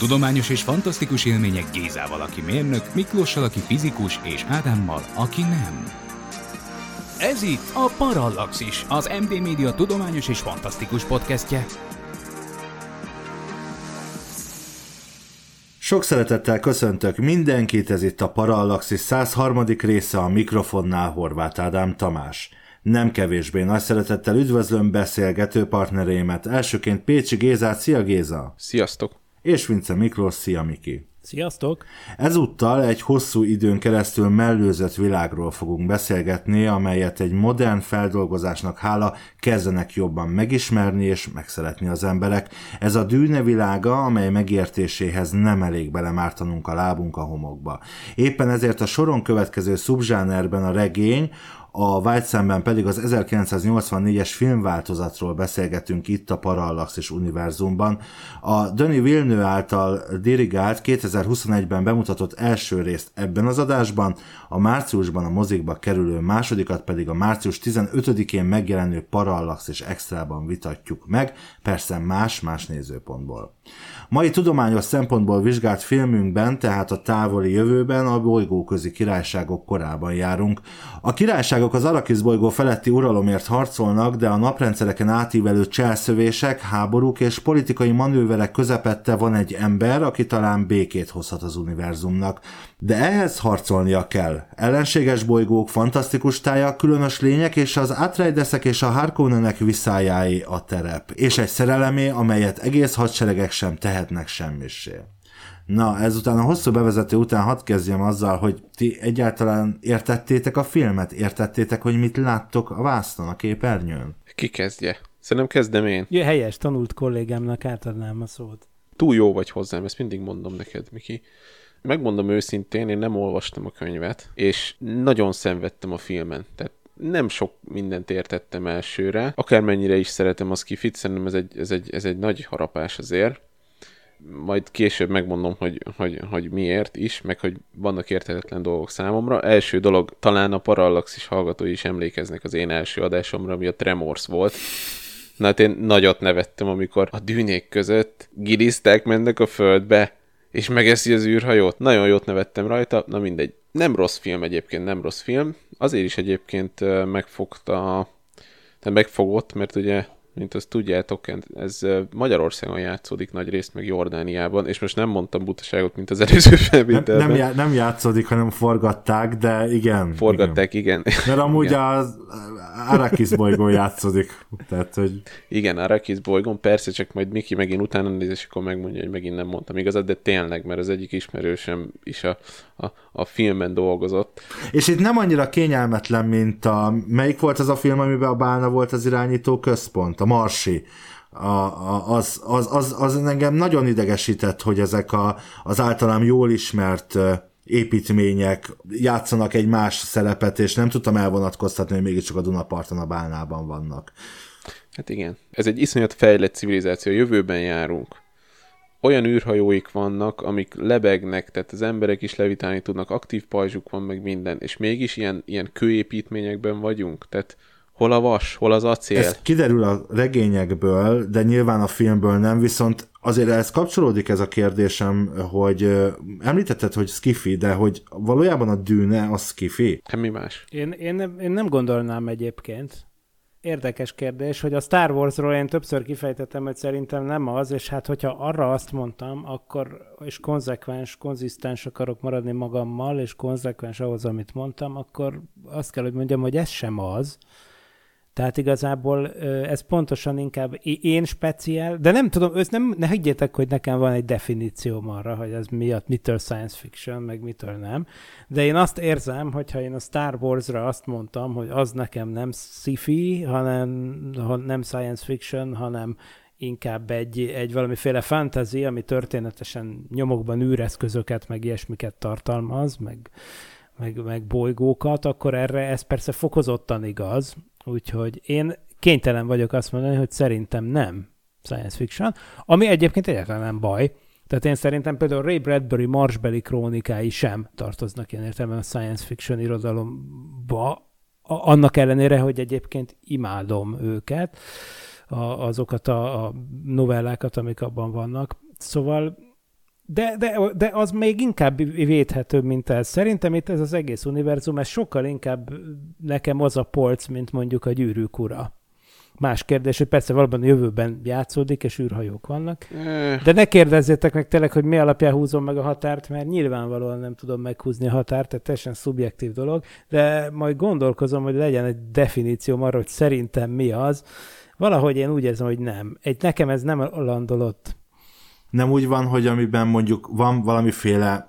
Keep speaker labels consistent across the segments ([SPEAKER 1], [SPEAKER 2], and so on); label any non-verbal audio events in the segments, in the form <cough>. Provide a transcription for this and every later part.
[SPEAKER 1] Tudományos és fantasztikus élmények Gézával, aki mérnök, Miklóssal, aki fizikus, és Ádámmal, aki nem. Ez itt a Parallaxis, az MD Média tudományos és fantasztikus podcastje.
[SPEAKER 2] Sok szeretettel köszöntök mindenkit, ez itt a Parallaxis 103. része a mikrofonnál Horváth Ádám Tamás. Nem kevésbé nagy szeretettel üdvözlöm beszélgető partnereimet. Elsőként Pécsi Gézát, szia Géza!
[SPEAKER 3] Sziasztok!
[SPEAKER 2] És Vince Miklós, szia Miki!
[SPEAKER 4] Sziasztok!
[SPEAKER 2] Ezúttal egy hosszú időn keresztül mellőzött világról fogunk beszélgetni, amelyet egy modern feldolgozásnak hála kezdenek jobban megismerni és megszeretni az emberek. Ez a dűne világa, amely megértéséhez nem elég belemártanunk a lábunk a homokba. Éppen ezért a soron következő szubzsánerben a regény, a White szemben pedig az 1984-es filmváltozatról beszélgetünk itt a Parallaxis univerzumban. A Denis Villeneuve által dirigált 2021-ben bemutatott első részt ebben az adásban, a márciusban a mozikba kerülő másodikat pedig a március 15-én megjelenő Parallaxis extrában vitatjuk meg, persze más-más nézőpontból. Mai tudományos szempontból vizsgált filmünkben, tehát a távoli jövőben a bolygóközi királyságok korában járunk. A királyságok az Arakisz bolygó feletti uralomért harcolnak, de a naprendszereken átívelő cselszövések, háborúk és politikai manőverek közepette van egy ember, aki talán békét hozhat az univerzumnak. De ehhez harcolnia kell. Ellenséges bolygók, fantasztikus tájak, különös lények és az Atreidesek és a Harkonnenek visszájáé a terep. És egy szerelemé, amelyet egész hadseregek sem tehetnek semmisé. Na, ezután a hosszú bevezető után hadd kezdjem azzal, hogy ti egyáltalán értettétek a filmet? Értettétek, hogy mit láttok a vászton, a képernyőn?
[SPEAKER 3] Ki kezdje? Szerintem kezdem én.
[SPEAKER 4] Ja, helyes, tanult kollégámnak átadnám a szót.
[SPEAKER 3] Túl jó vagy hozzám, ezt mindig mondom neked, Miki. Megmondom őszintén, én nem olvastam a könyvet, és nagyon szenvedtem a filmen. Tehát nem sok mindent értettem elsőre. Akármennyire is szeretem az kifit, szerintem ez egy, ez egy, ez egy nagy harapás azért. Majd később megmondom, hogy, hogy, hogy miért is, meg hogy vannak értetetlen dolgok számomra. Első dolog, talán a Parallaxis hallgatói is emlékeznek az én első adásomra, ami a Tremors volt. Na hát én nagyot nevettem, amikor a dűnék között gilisztek mennek a földbe, és megeszi az űrhajót. Nagyon jót nevettem rajta, na mindegy. Nem rossz film egyébként, nem rossz film. Azért is egyébként megfogta, tehát megfogott, mert ugye mint azt tudjátok, ez Magyarországon játszódik nagy részt, meg Jordániában, és most nem mondtam butaságot, mint az előző felvételben.
[SPEAKER 2] Nem, nem, já- nem játszódik, hanem forgatták, de igen.
[SPEAKER 3] Forgatták, igen.
[SPEAKER 2] igen. Mert amúgy igen. az Arrakis bolygón játszódik. Tehát, hogy...
[SPEAKER 3] Igen, Arrakis bolygón, persze, csak majd Miki megint utána néz, és akkor megmondja, hogy megint nem mondtam igazat, de tényleg, mert az egyik ismerősem is a, a, a filmben dolgozott.
[SPEAKER 2] És itt nem annyira kényelmetlen, mint a... Melyik volt az a film, amiben a Bálna volt az irányító központ? A Marsi. A, a, az, az, az, az engem nagyon idegesített, hogy ezek a, az általám jól ismert építmények játszanak egy más szerepet, és nem tudtam elvonatkoztatni, hogy mégiscsak a Dunaparton a Bálnában vannak.
[SPEAKER 3] Hát igen. Ez egy iszonyat fejlett civilizáció, jövőben járunk. Olyan űrhajóik vannak, amik lebegnek, tehát az emberek is levitálni tudnak, aktív pajzsuk van, meg minden, és mégis ilyen, ilyen kőépítményekben vagyunk, tehát hol a vas, hol az acél.
[SPEAKER 2] Ez kiderül a regényekből, de nyilván a filmből nem, viszont azért ez kapcsolódik ez a kérdésem, hogy említetted, hogy skifi, de hogy valójában a dűne a skifi?
[SPEAKER 3] Hát mi más?
[SPEAKER 4] Én, én, nem, én nem gondolnám egyébként. Érdekes kérdés, hogy a Star Warsról én többször kifejtettem, hogy szerintem nem az, és hát hogyha arra azt mondtam, akkor, és konzekvens, konzisztens akarok maradni magammal, és konzekvens ahhoz, amit mondtam, akkor azt kell, hogy mondjam, hogy ez sem az, Tehát igazából ez pontosan inkább én speciál, de nem tudom, ez nem, ne higgyétek, hogy nekem van egy definícióm arra, hogy ez miatt mitől science fiction, meg mitől nem. De én azt érzem, hogyha én a Star Wars-ra azt mondtam, hogy az nekem nem sci-fi, hanem nem science fiction, hanem inkább egy, egy valamiféle fantasy, ami történetesen nyomokban űreszközöket, meg ilyesmiket tartalmaz, meg, meg, meg bolygókat, akkor erre ez persze fokozottan igaz, úgyhogy én kénytelen vagyok azt mondani, hogy szerintem nem science fiction, ami egyébként egyáltalán nem baj. Tehát én szerintem például Ray Bradbury marsbeli krónikái sem tartoznak ilyen értelemben a science fiction irodalomba, annak ellenére, hogy egyébként imádom őket, azokat a, a novellákat, amik abban vannak. Szóval de, de, de az még inkább védhető, mint ez. Szerintem itt ez az egész univerzum, ez sokkal inkább nekem az a polc, mint mondjuk a gyűrűk ura. Más kérdés, hogy persze valóban a jövőben játszódik, és űrhajók vannak. De ne kérdezzétek meg tényleg, hogy mi alapján húzom meg a határt, mert nyilvánvalóan nem tudom meghúzni a határt, tehát teljesen szubjektív dolog, de majd gondolkozom, hogy legyen egy definíció arra, hogy szerintem mi az. Valahogy én úgy érzem, hogy nem. Egy, nekem ez nem landolott
[SPEAKER 2] nem úgy van, hogy amiben mondjuk van valamiféle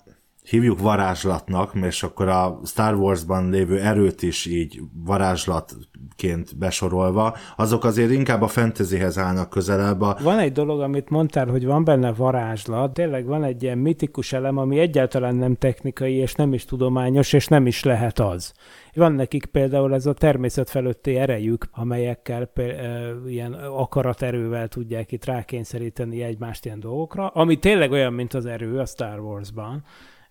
[SPEAKER 2] hívjuk varázslatnak, és akkor a Star Wars-ban lévő erőt is így varázslatként besorolva, azok azért inkább a fantasyhez állnak közelebb. A...
[SPEAKER 4] Van egy dolog, amit mondtál, hogy van benne varázslat, tényleg van egy ilyen mitikus elem, ami egyáltalán nem technikai, és nem is tudományos, és nem is lehet az. Van nekik például ez a természet felőtti erejük, amelyekkel például, ilyen akaraterővel tudják itt rákényszeríteni egymást ilyen dolgokra, ami tényleg olyan, mint az erő a Star Wars-ban,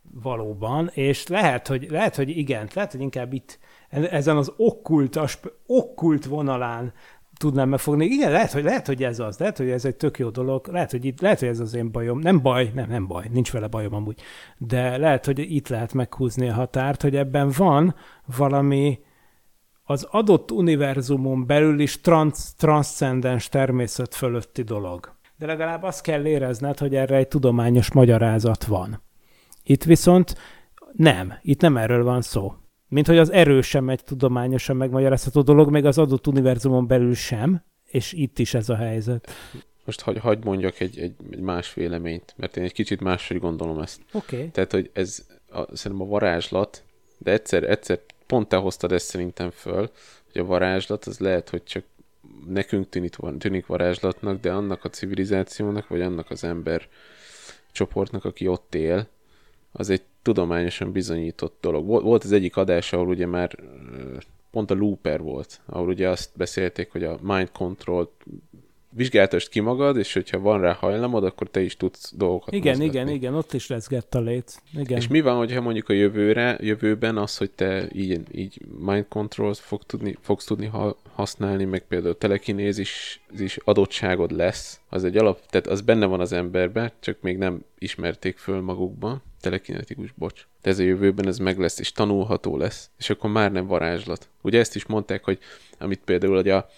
[SPEAKER 4] valóban, és lehet, hogy, lehet, hogy igen, lehet, hogy inkább itt ezen az okkult, okkult vonalán tudnám megfogni. Igen, lehet, hogy, lehet, hogy ez az, lehet, hogy ez egy tök jó dolog, lehet, hogy, itt, lehet, hogy ez az én bajom. Nem baj, nem, nem baj, nincs vele bajom amúgy. De lehet, hogy itt lehet meghúzni a határt, hogy ebben van valami az adott univerzumon belül is trans, transzcendens természet fölötti dolog. De legalább azt kell érezned, hogy erre egy tudományos magyarázat van. Itt viszont nem, itt nem erről van szó. Mint hogy az erő sem egy tudományosan megmagyarázható dolog, meg az adott univerzumon belül sem, és itt is ez a helyzet.
[SPEAKER 3] Most hagy, hagy mondjak egy, egy, egy más véleményt, mert én egy kicsit máshogy gondolom ezt.
[SPEAKER 4] Oké. Okay.
[SPEAKER 3] Tehát, hogy ez a, szerintem a varázslat, de egyszer, egyszer pont te hoztad ezt szerintem föl, hogy a varázslat az lehet, hogy csak nekünk tűnik, tűnik varázslatnak, de annak a civilizációnak, vagy annak az ember csoportnak, aki ott él, az egy tudományosan bizonyított dolog. Volt az egyik adás, ahol ugye már pont a Looper volt, ahol ugye azt beszélték, hogy a mind control vizsgáltasd ki magad, és hogyha van rá hajlamod, akkor te is tudsz dolgokat
[SPEAKER 4] Igen, mozgatni. igen, igen, ott is leszgett a léc. Igen.
[SPEAKER 3] És mi van, hogyha mondjuk a jövőre, jövőben az, hogy te így, így mind controls fog tudni, fogsz tudni ha, használni, meg például telekinézis is adottságod lesz, az egy alap, tehát az benne van az emberben, csak még nem ismerték föl magukban, telekinetikus, bocs. De ez a jövőben ez meg lesz, és tanulható lesz, és akkor már nem varázslat. Ugye ezt is mondták, hogy amit például hogy a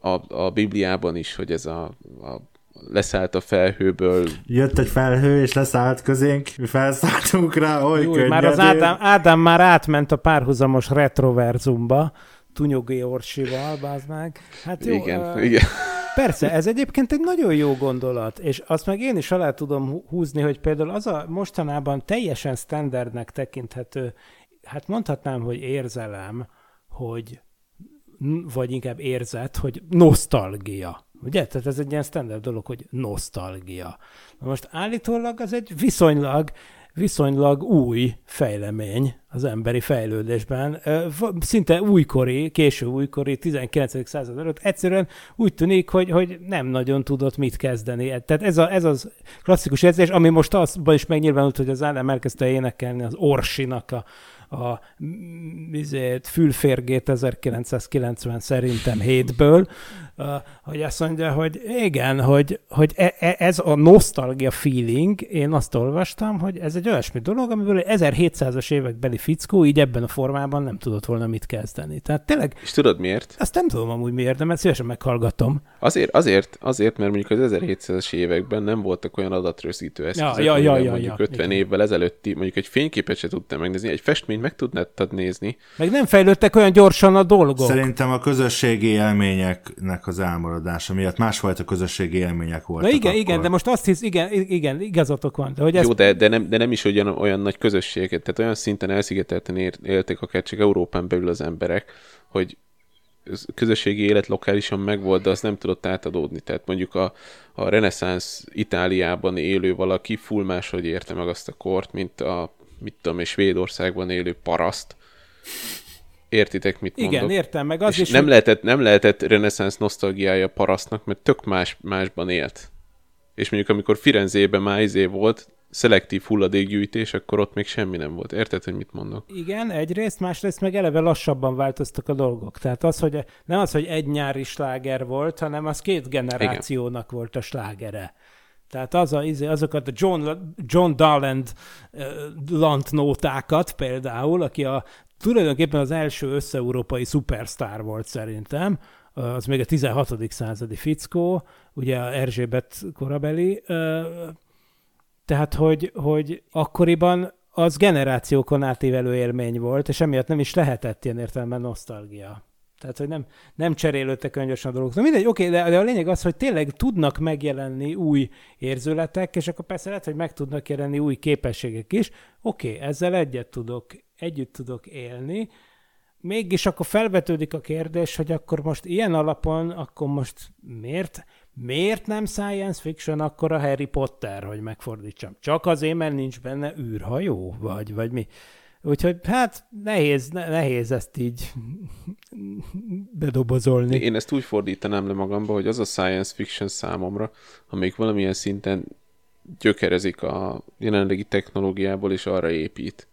[SPEAKER 3] a, a Bibliában is, hogy ez a, a leszállt a felhőből.
[SPEAKER 2] Jött egy felhő, és leszállt közénk, mi felszálltunk rá, oly Jó,
[SPEAKER 4] Már az Ádám, Ádám már átment a párhuzamos retroverzumba, Tunyogi Orsival, bázd meg. Hát jó,
[SPEAKER 3] igen, uh, igen.
[SPEAKER 4] Persze, ez egyébként egy nagyon jó gondolat, és azt meg én is alá tudom húzni, hogy például az a mostanában teljesen standardnek tekinthető, hát mondhatnám, hogy érzelem, hogy vagy inkább érzet, hogy nosztalgia. Ugye? Tehát ez egy ilyen standard dolog, hogy nosztalgia. Na most állítólag az egy viszonylag viszonylag új fejlemény az emberi fejlődésben. Szinte újkori, késő újkori, 19. század előtt egyszerűen úgy tűnik, hogy, hogy nem nagyon tudott mit kezdeni. Tehát ez, a, ez az klasszikus érzés, ami most azban is megnyilvánult, hogy az állam elkezdte énekelni az Orsinak a, a izét, fülférgét 1990 szerintem hétből, hogy azt mondja, hogy igen, hogy, hogy e, e, ez a nostalgia feeling, én azt olvastam, hogy ez egy olyasmi dolog, amiből egy 1700-as évekbeli fickó így ebben a formában nem tudott volna mit kezdeni. Tehát tényleg...
[SPEAKER 3] És tudod miért?
[SPEAKER 4] Azt nem tudom amúgy miért, de mert szívesen meghallgatom.
[SPEAKER 3] Azért, azért, azért, mert mondjuk az 1700-es években nem voltak olyan adatrögzítő eszközök,
[SPEAKER 4] ja, ja, ja,
[SPEAKER 3] mondjuk
[SPEAKER 4] ja,
[SPEAKER 3] 50
[SPEAKER 4] igen.
[SPEAKER 3] évvel ezelőtti, mondjuk egy fényképet se tudtál megnézni, egy festményt meg tudnád nézni.
[SPEAKER 4] Meg nem fejlődtek olyan gyorsan a dolgok.
[SPEAKER 2] Szerintem a közösségi élményeknek az elmaradása miatt másfajta közösségi élmények voltak
[SPEAKER 4] Na igen,
[SPEAKER 2] akkor.
[SPEAKER 4] igen, de most azt hisz, igen, igen, igazatok van. De hogy ez
[SPEAKER 3] Jó, de, de, nem, de nem is olyan, olyan nagy közösséget, tehát olyan szinten elszigetelten ér, éltek akár csak Európán belül az emberek, hogy közösségi élet lokálisan megvolt, de az nem tudott átadódni. Tehát mondjuk a, a reneszánsz Itáliában élő valaki full máshogy érte meg azt a kort, mint a, mit tudom, és Svédországban élő paraszt. Értitek, mit
[SPEAKER 4] igen,
[SPEAKER 3] mondok?
[SPEAKER 4] értem, meg az
[SPEAKER 3] és
[SPEAKER 4] is,
[SPEAKER 3] nem,
[SPEAKER 4] hogy-
[SPEAKER 3] lehetett, nem lehetett reneszánsz nosztalgiája parasztnak, mert tök más, másban élt. És mondjuk amikor Firenzében már izé volt, szelektív hulladékgyűjtés, akkor ott még semmi nem volt. Érted, hogy mit mondok?
[SPEAKER 4] Igen, egyrészt, másrészt meg eleve lassabban változtak a dolgok. Tehát az, hogy nem az, hogy egy nyári sláger volt, hanem az két generációnak Igen. volt a slágere. Tehát az a, izé, azokat a John, John Darland uh, lant nótákat például, aki a, tulajdonképpen az első összeurópai szupersztár volt szerintem, az még a 16. századi fickó, ugye a Erzsébet korabeli, tehát, hogy, hogy akkoriban az generációkon átívelő élmény volt, és emiatt nem is lehetett ilyen értelemben nosztalgia. Tehát, hogy nem, nem cserélődtek gyorsan a dolgok. Na mindegy, oké, de, de a lényeg az, hogy tényleg tudnak megjelenni új érzületek, és akkor persze lehet, hogy meg tudnak jelenni új képességek is. Oké, ezzel egyet tudok, együtt tudok élni, mégis akkor felvetődik a kérdés, hogy akkor most ilyen alapon, akkor most miért, miért nem science fiction akkor a Harry Potter, hogy megfordítsam? Csak azért, mert nincs benne űrhajó, vagy, vagy mi? Úgyhogy hát nehéz, ne- nehéz ezt így <laughs> bedobozolni.
[SPEAKER 3] Én ezt úgy fordítanám le magamba, hogy az a science fiction számomra, amelyik valamilyen szinten gyökerezik a jelenlegi technológiából, és arra épít.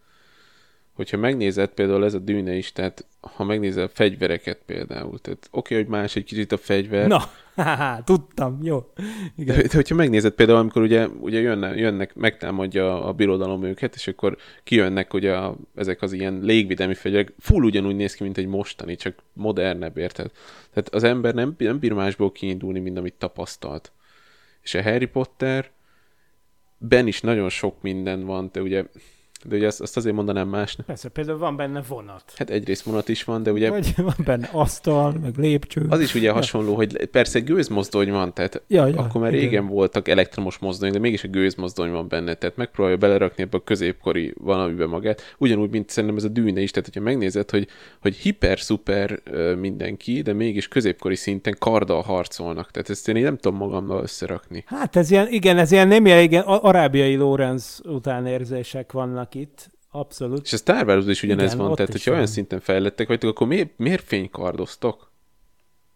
[SPEAKER 3] Hogyha megnézed például ez a dűne is, tehát ha megnézed a fegyvereket például, tehát oké, okay, hogy más egy kicsit a fegyver,
[SPEAKER 4] Na, haha, <laughs> tudtam, jó. Igen.
[SPEAKER 3] De, de hogyha megnézed például, amikor ugye, ugye jönne, jönnek, megtámadja a birodalom őket, és akkor kijönnek ugye a, ezek az ilyen légvédelmi fegyverek, full ugyanúgy néz ki, mint egy mostani, csak modernebb, érted? Tehát az ember nem, nem bír másból kiindulni, mint amit tapasztalt. És a Harry Potter ben is nagyon sok minden van, de ugye, de ugye azt, azt azért mondanám másnak.
[SPEAKER 4] Persze, például van benne vonat.
[SPEAKER 3] Hát egyrészt vonat is van, de ugye
[SPEAKER 4] Vagy van benne asztal, meg lépcső.
[SPEAKER 3] az is ugye hasonló, hogy persze gőzmozdony van, tehát
[SPEAKER 4] Ja, ja,
[SPEAKER 3] akkor már
[SPEAKER 4] igen.
[SPEAKER 3] régen voltak elektromos mozdonyok, de mégis a gőzmozdony van benne, tehát megpróbálja belerakni ebbe a középkori valamibe magát, ugyanúgy, mint szerintem ez a dűne is, tehát hogyha megnézed, hogy, hogy hiper-szuper mindenki, de mégis középkori szinten karddal harcolnak, tehát ezt én így nem tudom magammal összerakni.
[SPEAKER 4] Hát ez ilyen, igen, ez ilyen nem ilyen, igen, arábiai Lorenz utánérzések vannak itt, abszolút.
[SPEAKER 3] És a Star Wars is ugyanez
[SPEAKER 4] Igen,
[SPEAKER 3] van, tehát hogyha olyan szinten fejlettek vagytok, akkor miért, miért fénykardoztok?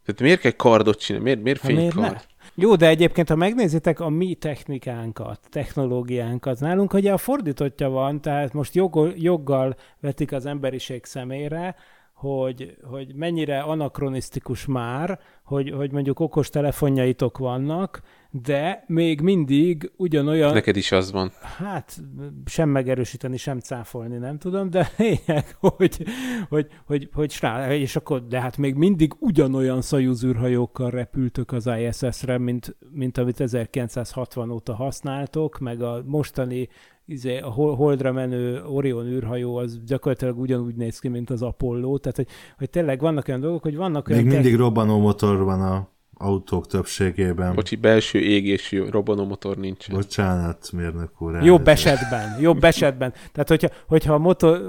[SPEAKER 3] Tehát miért kell kardot csinálni? Miért, miért
[SPEAKER 4] Hát
[SPEAKER 3] fénykard?
[SPEAKER 4] ne? Jó, de egyébként, ha megnézitek a mi technikánkat, technológiánkat, nálunk ugye a fordítottja van, tehát most jog, joggal vetik az emberiség szemére, hogy, hogy mennyire anakronisztikus már, hogy, hogy mondjuk okos telefonjaitok vannak, de még mindig ugyanolyan...
[SPEAKER 3] Neked is az van.
[SPEAKER 4] Hát sem megerősíteni, sem cáfolni, nem tudom, de <laughs> lényeg, hogy, hogy, hogy, hogy srá, és akkor, de hát még mindig ugyanolyan Soyuz űrhajókkal repültök az ISS-re, mint, mint amit 1960 óta használtok, meg a mostani izé, a hol- holdra menő Orion űrhajó az gyakorlatilag ugyanúgy néz ki, mint az Apollo, tehát hogy, hogy tényleg vannak olyan dolgok, hogy vannak olyan...
[SPEAKER 2] Még mindig robbanó motor van a autók többségében.
[SPEAKER 3] Bocsi, belső égésű robbanómotor nincs.
[SPEAKER 2] Bocsánat, mérnök úr.
[SPEAKER 4] Jobb esetben, jobb esetben. Tehát, hogyha, hogyha a motor,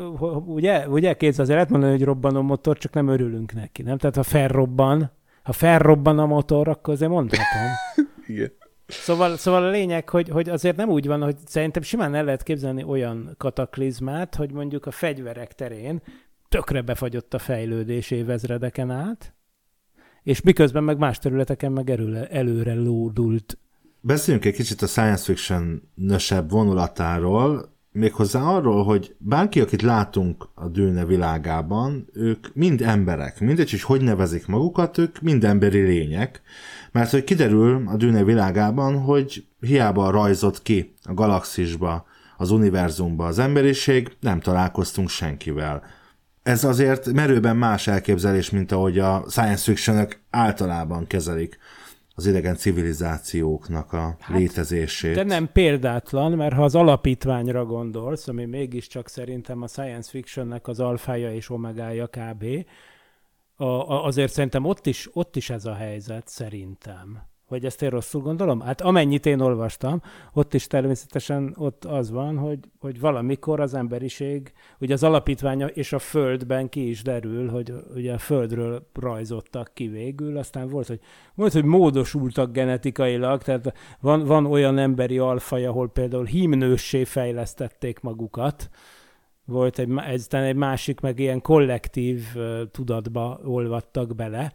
[SPEAKER 4] ugye, ugye kéz azért lehet mondani, hogy robbanó motor, csak nem örülünk neki, nem? Tehát ha felrobban, ha felrobban a motor, akkor azért mondhatom. <laughs>
[SPEAKER 3] Igen.
[SPEAKER 4] Szóval, szóval a lényeg, hogy, hogy azért nem úgy van, hogy szerintem simán el lehet képzelni olyan kataklizmát, hogy mondjuk a fegyverek terén tökre befagyott a fejlődés évezredeken át, és miközben meg más területeken meg erőle, előre lódult.
[SPEAKER 2] Beszéljünk egy kicsit a science fiction nösebb vonulatáról. méghozzá arról, hogy bárki, akit látunk a dőne világában, ők mind emberek, mindegy, hogy hogy nevezik magukat, ők mind emberi lények, mert hogy kiderül a dőne világában, hogy hiába rajzott ki a galaxisba, az univerzumba az emberiség, nem találkoztunk senkivel. Ez azért merőben más elképzelés, mint ahogy a science fiction általában kezelik az idegen civilizációknak a hát, létezését.
[SPEAKER 4] De nem példátlan, mert ha az alapítványra gondolsz, ami mégiscsak szerintem a science fictionnek az alfája és omegája kb., a, a, azért szerintem ott is, ott is ez a helyzet, szerintem. Vagy ezt én rosszul gondolom? Hát amennyit én olvastam, ott is természetesen ott az van, hogy, hogy valamikor az emberiség, ugye az alapítványa és a Földben ki is derül, hogy ugye a Földről rajzottak ki végül, aztán volt, hogy, volt, hogy módosultak genetikailag, tehát van, van olyan emberi alfaj, ahol például hímnőssé fejlesztették magukat, volt egy, ezután egy másik, meg ilyen kollektív tudatba olvadtak bele,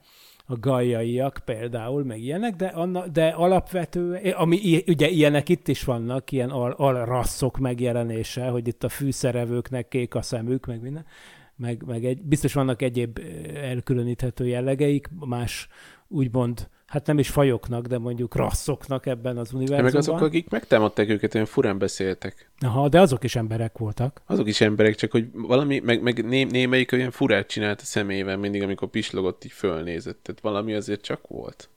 [SPEAKER 4] a gajaiak például, meg ilyenek, de, anna, de alapvető, ami ugye ilyenek itt is vannak, ilyen al, alrasszok megjelenése, hogy itt a fűszerevőknek kék a szemük, meg minden, meg, meg egy, biztos vannak egyéb elkülöníthető jellegeik, más úgymond hát nem is fajoknak, de mondjuk rasszoknak ebben az univerzumban.
[SPEAKER 3] Meg azok, akik megtámadták őket, olyan furán beszéltek.
[SPEAKER 4] Aha, de azok is emberek voltak.
[SPEAKER 3] Azok is emberek, csak hogy valami, meg, meg né, némelyik olyan furát csinált a szemével mindig, amikor pislogott, így fölnézett. Tehát valami azért csak volt.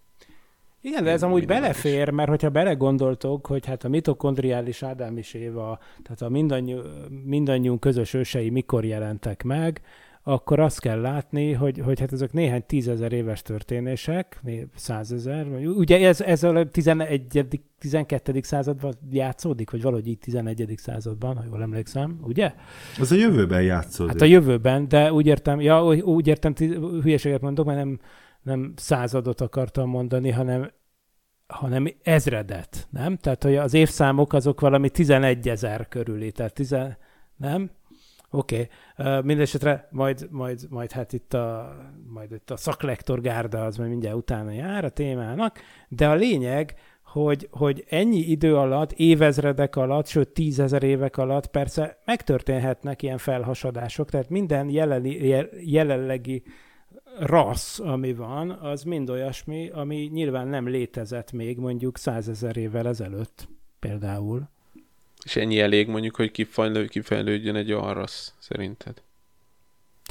[SPEAKER 4] Igen, de ez amúgy belefér, mert hogyha belegondoltok, hogy hát a mitokondriális Ádám és Éva, tehát a mindannyi, mindannyiunk közös ősei mikor jelentek meg, akkor azt kell látni, hogy, hogy hát ezek néhány tízezer éves történések, százezer, ugye ez, ez a 11. 12. században játszódik, vagy valahogy így 11. században, ha jól emlékszem, ugye?
[SPEAKER 2] Az a jövőben játszódik.
[SPEAKER 4] Hát a jövőben, de úgy értem, ja, úgy értem, hülyeséget mondok, mert nem, nem századot akartam mondani, hanem hanem ezredet, nem? Tehát, hogy az évszámok azok valami 11 ezer körüli, tehát 10, nem? Oké, okay. mindesetre majd, majd, majd hát itt a, majd itt a szaklektor gárda az majd mindjárt utána jár a témának, de a lényeg, hogy, hogy ennyi idő alatt, évezredek alatt, sőt tízezer évek alatt persze megtörténhetnek ilyen felhasadások, tehát minden jelenli, jelenlegi rassz, ami van, az mind olyasmi, ami nyilván nem létezett még mondjuk százezer évvel ezelőtt például.
[SPEAKER 3] És ennyi elég mondjuk, hogy kifejlő, kifejlődjön egy olyan rassz, szerinted?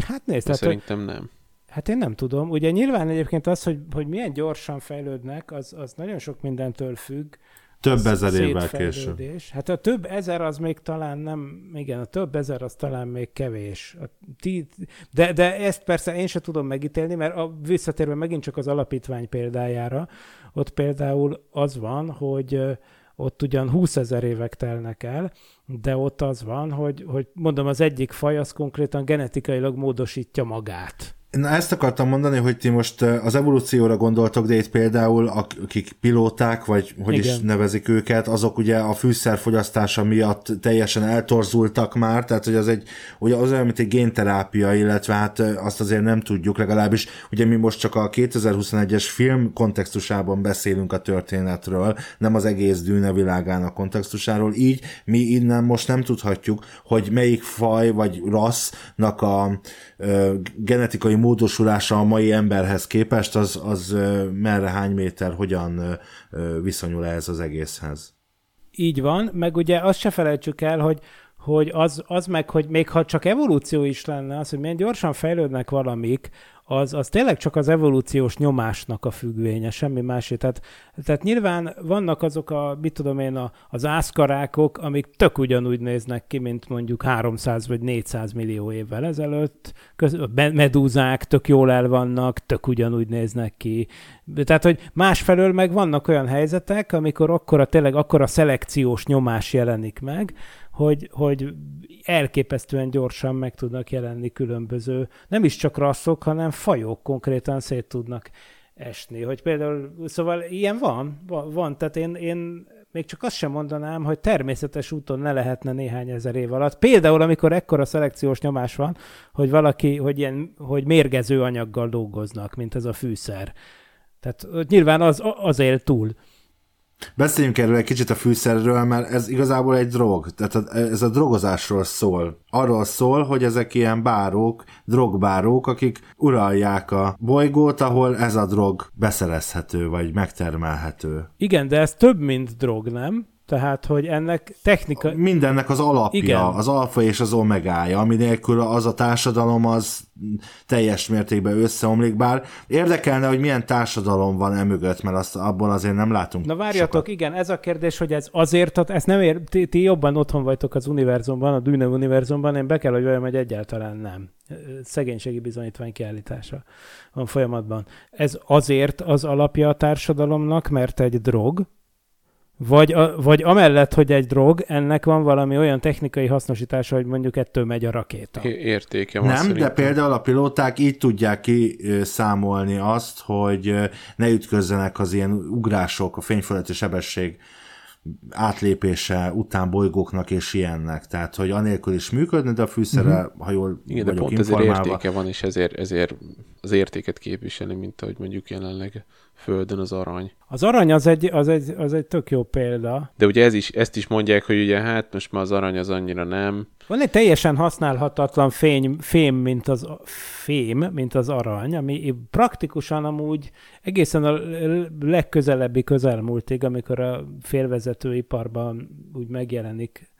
[SPEAKER 4] Hát nézd, hát,
[SPEAKER 3] szerintem nem.
[SPEAKER 4] Hát én nem tudom. Ugye nyilván egyébként az, hogy, hogy milyen gyorsan fejlődnek, az, az nagyon sok mindentől függ.
[SPEAKER 2] Több ezer évvel később.
[SPEAKER 4] Hát a több ezer az még talán nem, igen, a több ezer az talán még kevés. A tí, de, de ezt persze én sem tudom megítélni, mert a, visszatérve megint csak az alapítvány példájára, ott például az van, hogy ott ugyan 20 ezer évek telnek el, de ott az van, hogy, hogy mondom, az egyik faj az konkrétan genetikailag módosítja magát.
[SPEAKER 2] Na ezt akartam mondani, hogy ti most az evolúcióra gondoltok, de itt például akik pilóták, vagy hogy Igen. is nevezik őket, azok ugye a fűszerfogyasztása miatt teljesen eltorzultak már, tehát hogy az egy, ugye az olyan, mint egy génterápia, illetve hát azt azért nem tudjuk legalábbis, ugye mi most csak a 2021-es film kontextusában beszélünk a történetről, nem az egész dűne világának kontextusáról, így mi innen most nem tudhatjuk, hogy melyik faj vagy rassznak a ö, genetikai módosulása a mai emberhez képest, az, az merre, hány méter, hogyan viszonyul ehhez az egészhez.
[SPEAKER 4] Így van, meg ugye azt se felejtsük el, hogy hogy az, az meg, hogy még ha csak evolúció is lenne, az, hogy milyen gyorsan fejlődnek valamik, az, az tényleg csak az evolúciós nyomásnak a függvénye, semmi másé. Tehát, tehát nyilván vannak azok a, mit tudom én, a, az ászkarákok, amik tök ugyanúgy néznek ki, mint mondjuk 300 vagy 400 millió évvel ezelőtt. Köz, medúzák tök jól el vannak, tök ugyanúgy néznek ki. Tehát, hogy másfelől meg vannak olyan helyzetek, amikor akkora, tényleg akkora szelekciós nyomás jelenik meg, hogy, hogy elképesztően gyorsan meg tudnak jelenni különböző, nem is csak rasszok, hanem fajok konkrétan szét tudnak esni. Hogy például, szóval ilyen van, van, tehát én, én még csak azt sem mondanám, hogy természetes úton ne lehetne néhány ezer év alatt. Például, amikor ekkora szelekciós nyomás van, hogy valaki, hogy, ilyen, hogy mérgező anyaggal dolgoznak, mint ez a fűszer. Tehát nyilván az, az él túl.
[SPEAKER 2] Beszéljünk erről egy kicsit a fűszerről, mert ez igazából egy drog. Tehát ez a drogozásról szól. Arról szól, hogy ezek ilyen bárók, drogbárók, akik uralják a bolygót, ahol ez a drog beszerezhető, vagy megtermelhető.
[SPEAKER 4] Igen, de ez több, mint drog, nem? Tehát, hogy ennek technika...
[SPEAKER 2] Mindennek az alapja, Igen. az alfa és az omegája, ami nélkül az a társadalom az teljes mértékben összeomlik, bár érdekelne, hogy milyen társadalom van emögött, mert azt abból azért nem látunk
[SPEAKER 4] Na várjatok, sokat. igen, ez a kérdés, hogy ez azért, ezt nem ér, ti, ti jobban otthon vagytok az univerzumban, a Dűne univerzumban, én be kell, hogy vajon, hogy egyáltalán nem. Szegénységi bizonyítvány kiállítása van folyamatban. Ez azért az alapja a társadalomnak, mert egy drog, vagy, a, vagy amellett, hogy egy drog, ennek van valami olyan technikai hasznosítása, hogy mondjuk ettől megy a rakéta.
[SPEAKER 3] Értéke van
[SPEAKER 2] Nem,
[SPEAKER 3] szerintem.
[SPEAKER 2] de például a pilóták így tudják ki számolni azt, hogy ne ütközzenek az ilyen ugrások, a fényfölötti sebesség átlépése után bolygóknak és ilyennek. Tehát, hogy anélkül is működne, de a fűszere, uh-huh. ha jól
[SPEAKER 3] Igen, de pont ezért értéke van, és ezért, ezért az értéket képviseli, mint ahogy mondjuk jelenleg Földön az arany.
[SPEAKER 4] Az arany az egy, az egy, az egy tök jó példa.
[SPEAKER 3] De ugye ez is, ezt is mondják, hogy ugye hát most már az arany az annyira nem.
[SPEAKER 4] Van egy teljesen használhatatlan fény, fém, mint az, fém, mint az arany, ami praktikusan amúgy egészen a legközelebbi közelmúltig, amikor a félvezetőiparban úgy megjelenik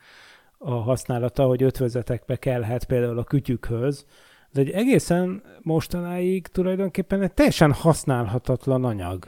[SPEAKER 4] a használata, hogy ötvözetekbe kellhet például a kütyükhöz, de egy egészen mostanáig tulajdonképpen egy teljesen használhatatlan anyag.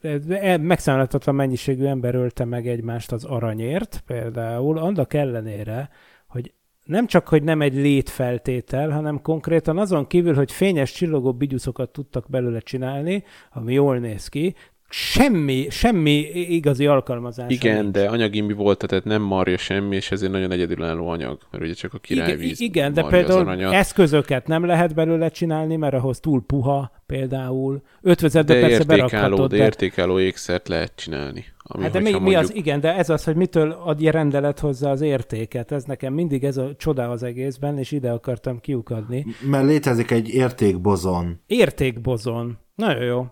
[SPEAKER 4] E, megszámolhatatlan mennyiségű ember ölte meg egymást az aranyért, például, annak ellenére, hogy nem csak, hogy nem egy létfeltétel, hanem konkrétan azon kívül, hogy fényes csillogó bigyuszokat tudtak belőle csinálni, ami jól néz ki, semmi, semmi igazi alkalmazás.
[SPEAKER 3] Igen, nincs. de anyagi mi volt, tehát nem marja semmi, és ezért nagyon egyedülálló anyag, mert ugye csak a királyvíz
[SPEAKER 4] Igen, igen de például eszközöket nem lehet belőle csinálni, mert ahhoz túl puha például. Ötvözetbe
[SPEAKER 3] de
[SPEAKER 4] persze
[SPEAKER 3] értékáló, de, de értékáló ékszert lehet csinálni.
[SPEAKER 4] Ami, hát de mi, mondjuk... mi az, igen, de ez az, hogy mitől adja rendelet hozzá az értéket. Ez nekem mindig ez a csoda az egészben, és ide akartam kiukadni.
[SPEAKER 2] Mert létezik egy értékbozon.
[SPEAKER 4] Értékbozon. Nagyon jó.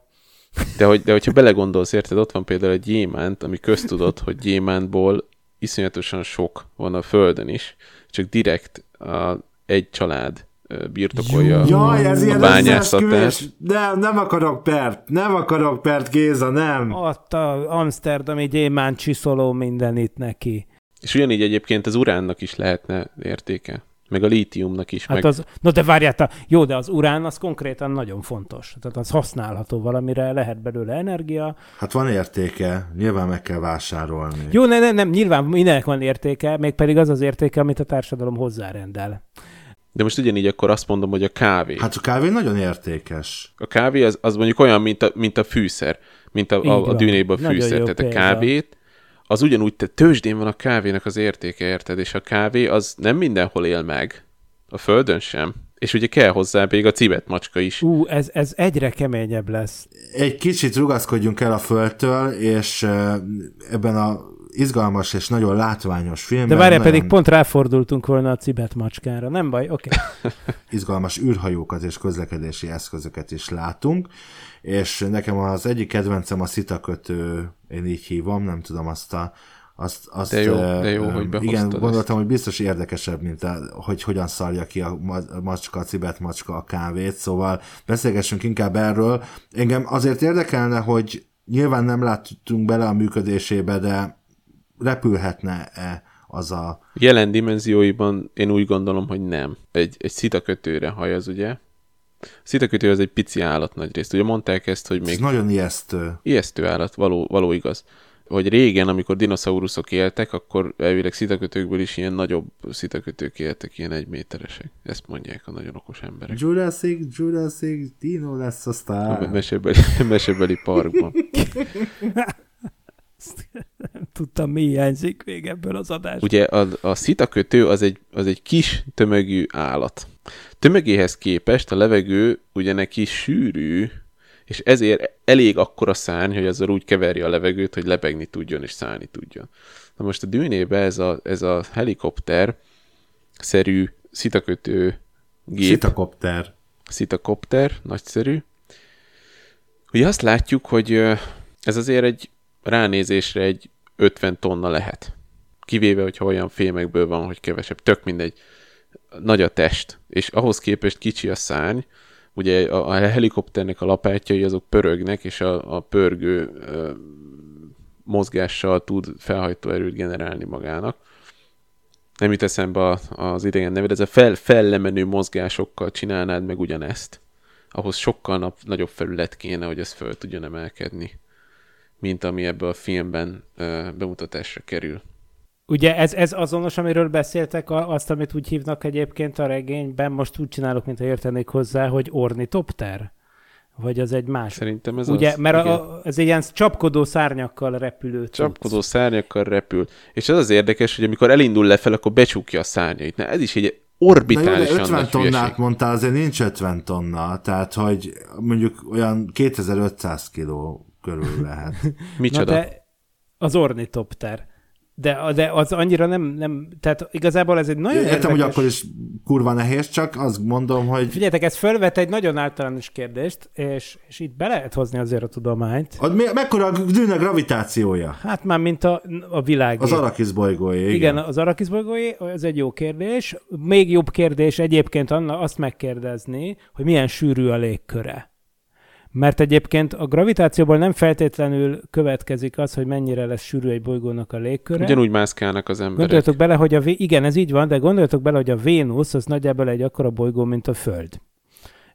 [SPEAKER 3] De, hogy, de hogyha belegondolsz, érted, ott van például egy gyémánt, ami köztudott, hogy gyémántból iszonyatosan sok van a Földön is, csak direkt a, egy család birtokolja
[SPEAKER 2] Jaj, ez a bányászatást. Nem, nem akarok pert, nem akarok pert, Géza, nem.
[SPEAKER 4] Ott a Amsterdami gyémánt csiszoló mindenit neki.
[SPEAKER 3] És ugyanígy egyébként az uránnak is lehetne értéke. Meg a lítiumnak is.
[SPEAKER 4] Hát
[SPEAKER 3] meg...
[SPEAKER 4] az, no de várjál, jó, de az urán az konkrétan nagyon fontos. Tehát az használható valamire, lehet belőle energia.
[SPEAKER 2] Hát van értéke, nyilván meg kell vásárolni.
[SPEAKER 4] Jó, nem, nem, nem, nyilván mindenek van értéke, még pedig az az értéke, amit a társadalom hozzárendel.
[SPEAKER 3] De most ugyanígy akkor azt mondom, hogy a kávé.
[SPEAKER 2] Hát a kávé nagyon értékes.
[SPEAKER 3] A kávé az, az mondjuk olyan, mint a, mint a fűszer, mint a, a, a dűnében a fűszer. Tehát példa. a kávét az ugyanúgy, te tőzsdén van a kávénak az értéke, érted? És a kávé az nem mindenhol él meg. A földön sem. És ugye kell hozzá még a cibet macska is.
[SPEAKER 4] Ú, ez, ez egyre keményebb lesz.
[SPEAKER 2] Egy kicsit rugaszkodjunk el a földtől, és ebben a izgalmas és nagyon látványos filmben.
[SPEAKER 4] De várjál, nagyon... pedig pont ráfordultunk volna a cibet macskára. Nem baj, oké. Okay. <laughs>
[SPEAKER 2] izgalmas űrhajókat és közlekedési eszközöket is látunk, és nekem az egyik kedvencem a szitakötő, én így hívom, nem tudom azt a azt, azt,
[SPEAKER 3] de jó, de jó, hogy
[SPEAKER 2] Igen, gondoltam, ezt. hogy biztos érdekesebb, mint a, hogy hogyan szarja ki a macska, a cibet macska a kávét, szóval beszélgessünk inkább erről. Engem azért érdekelne, hogy nyilván nem láttunk bele a működésébe, de repülhetne-e az a...
[SPEAKER 3] Jelen dimenzióiban én úgy gondolom, hogy nem. Egy, egy szitakötőre hajaz, ugye? Szitakötő az egy pici állat nagyrészt. Ugye mondták ezt, hogy még... Ez
[SPEAKER 2] nagyon ijesztő.
[SPEAKER 3] Ijesztő állat, való, való igaz. Hogy régen, amikor dinoszauruszok éltek, akkor elvileg szitakötőkből is ilyen nagyobb szitakötők éltek, ilyen egy méteresek. Ezt mondják a nagyon okos emberek.
[SPEAKER 2] Jurassic, Jurassic, Dino lesz a sztár.
[SPEAKER 3] A mesebeli, <laughs> mesebeli parkban. <laughs>
[SPEAKER 4] nem tudtam, mi hiányzik még ebből az adásból.
[SPEAKER 3] Ugye a, a szitakötő az egy, az egy kis tömegű állat. Tömegéhez képest a levegő ugye neki sűrű, és ezért elég akkora szárny, hogy azzal úgy keverje a levegőt, hogy lebegni tudjon és szállni tudjon. Na most a dűnébe ez a, ez a helikopter szerű szitakötő gép.
[SPEAKER 2] Szitakopter.
[SPEAKER 3] Szitakopter, nagyszerű. Ugye azt látjuk, hogy ez azért egy ránézésre egy 50 tonna lehet. Kivéve, hogyha olyan fémekből van, hogy kevesebb, tök mindegy. Nagy a test, és ahhoz képest kicsi a szárny, ugye a, a helikopternek a lapátjai azok pörögnek, és a, a pörgő ö, mozgással tud felhajtó erőt generálni magának. Nem jut eszembe az idegen neved, ez a fel, fellemenő mozgásokkal csinálnád meg ugyanezt. Ahhoz sokkal nap, nagyobb felület kéne, hogy ez föl tudjon emelkedni, mint ami ebből a filmben ö, bemutatásra kerül.
[SPEAKER 4] Ugye ez, ez azonos, amiről beszéltek, azt, amit úgy hívnak egyébként a regényben, most úgy csinálok, mintha értenék hozzá, hogy ornitopter? Vagy az egy más?
[SPEAKER 3] Szerintem ez
[SPEAKER 4] Ugye,
[SPEAKER 3] az.
[SPEAKER 4] mert a, ez egy ilyen csapkodó szárnyakkal repülő.
[SPEAKER 3] Csapkodó szárnyakkal repül. És az az érdekes, hogy amikor elindul lefelé, akkor becsukja a szárnyait. Na ez is egy orbitálisan
[SPEAKER 2] Na jó, de 50
[SPEAKER 3] nagy
[SPEAKER 2] tonnát
[SPEAKER 3] hülyeség.
[SPEAKER 2] mondtál, azért nincs 50 tonna, tehát hogy mondjuk olyan 2500 kiló körül lehet. <laughs>
[SPEAKER 4] Na
[SPEAKER 3] Micsoda?
[SPEAKER 4] de az ornitopter. De, de az annyira nem, nem, tehát igazából ez egy nagyon
[SPEAKER 2] Értem,
[SPEAKER 4] érdekes...
[SPEAKER 2] hogy akkor is kurva nehéz, csak azt mondom, hogy
[SPEAKER 4] Figyeljetek, ez fölvet egy nagyon általános kérdést, és, és itt be lehet hozni azért a tudományt.
[SPEAKER 2] az me- mekkora a dűne gravitációja?
[SPEAKER 4] Hát már mint a, a világ.
[SPEAKER 2] Az Arakisz bolygója, igen.
[SPEAKER 4] Igen, az Arakisz bolygói, ez egy jó kérdés. Még jobb kérdés egyébként Anna azt megkérdezni, hogy milyen sűrű a légköre. Mert egyébként a gravitációból nem feltétlenül következik az, hogy mennyire lesz sűrű egy bolygónak a légköre.
[SPEAKER 3] Ugyanúgy mászkálnak az emberek.
[SPEAKER 4] Gondoljatok bele, hogy a Vé- igen, ez így van, de gondoljatok bele, hogy a Vénusz az nagyjából egy akkora bolygó, mint a Föld.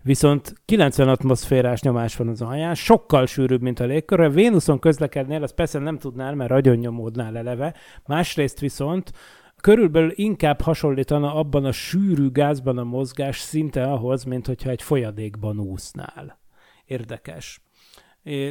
[SPEAKER 4] Viszont 90 atmoszférás nyomás van az alján, sokkal sűrűbb, mint a légkör. Ha Vénuszon közlekednél, azt persze nem tudnál, mert agyonnyomódnál eleve. Másrészt viszont körülbelül inkább hasonlítana abban a sűrű gázban a mozgás szinte ahhoz, mint hogyha egy folyadékban úsznál. Érdekes.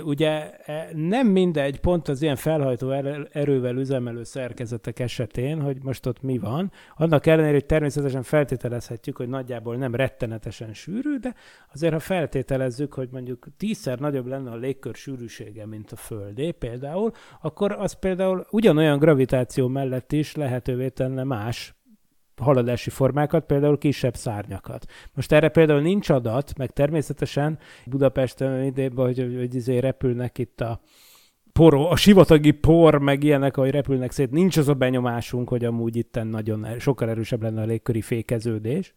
[SPEAKER 4] Ugye e, nem mindegy, pont az ilyen felhajtó er- erővel üzemelő szerkezetek esetén, hogy most ott mi van. Annak ellenére, hogy természetesen feltételezhetjük, hogy nagyjából nem rettenetesen sűrű, de azért, ha feltételezzük, hogy mondjuk tízszer nagyobb lenne a légkör sűrűsége, mint a Földé például, akkor az például ugyanolyan gravitáció mellett is lehetővé tenne más haladási formákat, például kisebb szárnyakat. Most erre például nincs adat, meg természetesen Budapesten idében, hogy, hogy, hogy izé repülnek itt a poró, a sivatagi por, meg ilyenek, ahogy repülnek szét, nincs az a benyomásunk, hogy amúgy itten nagyon er- sokkal erősebb lenne a légköri fékeződés,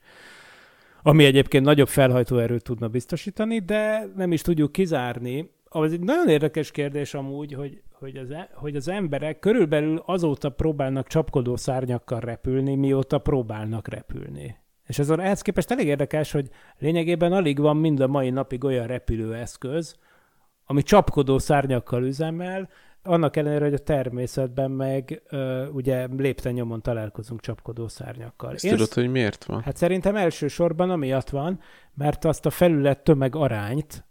[SPEAKER 4] ami egyébként nagyobb felhajtó erőt tudna biztosítani, de nem is tudjuk kizárni. Az egy nagyon érdekes kérdés amúgy, hogy, hogy, az, e- hogy az emberek körülbelül azóta próbálnak csapkodó szárnyakkal repülni, mióta próbálnak repülni. És ez ehhez képest elég érdekes, hogy lényegében alig van mind a mai napig olyan repülőeszköz, ami csapkodó szárnyakkal üzemel, annak ellenére, hogy a természetben meg ö, ugye lépten nyomon találkozunk csapkodó szárnyakkal.
[SPEAKER 3] Ezt tudod, hogy miért van?
[SPEAKER 4] Hát szerintem elsősorban amiatt van, mert azt a felület tömeg arányt,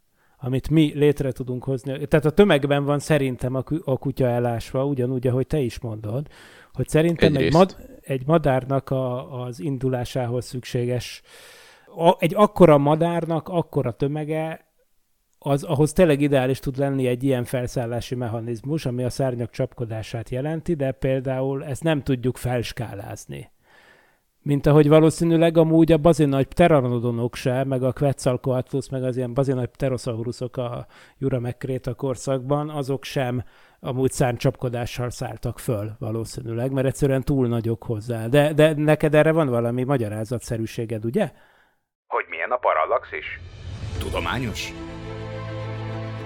[SPEAKER 4] amit mi létre tudunk hozni, tehát a tömegben van szerintem a, a kutya elásva, ugyanúgy, ahogy te is mondod, hogy szerintem egy, mad, egy madárnak a, az indulásához szükséges, a, egy akkora madárnak akkora tömege, az ahhoz tényleg ideális tud lenni egy ilyen felszállási mechanizmus, ami a szárnyak csapkodását jelenti, de például ezt nem tudjuk felskálázni. Mint ahogy valószínűleg amúgy a bazinagy pteranodonok se, meg a Quetzalcoatlus, meg az ilyen bazinagy pterosaurusok a Jura megkréta korszakban, azok sem amúgy szárnycsapkodással szálltak föl valószínűleg, mert egyszerűen túl nagyok hozzá. De, de neked erre van valami magyarázatszerűséged, ugye?
[SPEAKER 5] Hogy milyen a parallaxis?
[SPEAKER 1] Tudományos?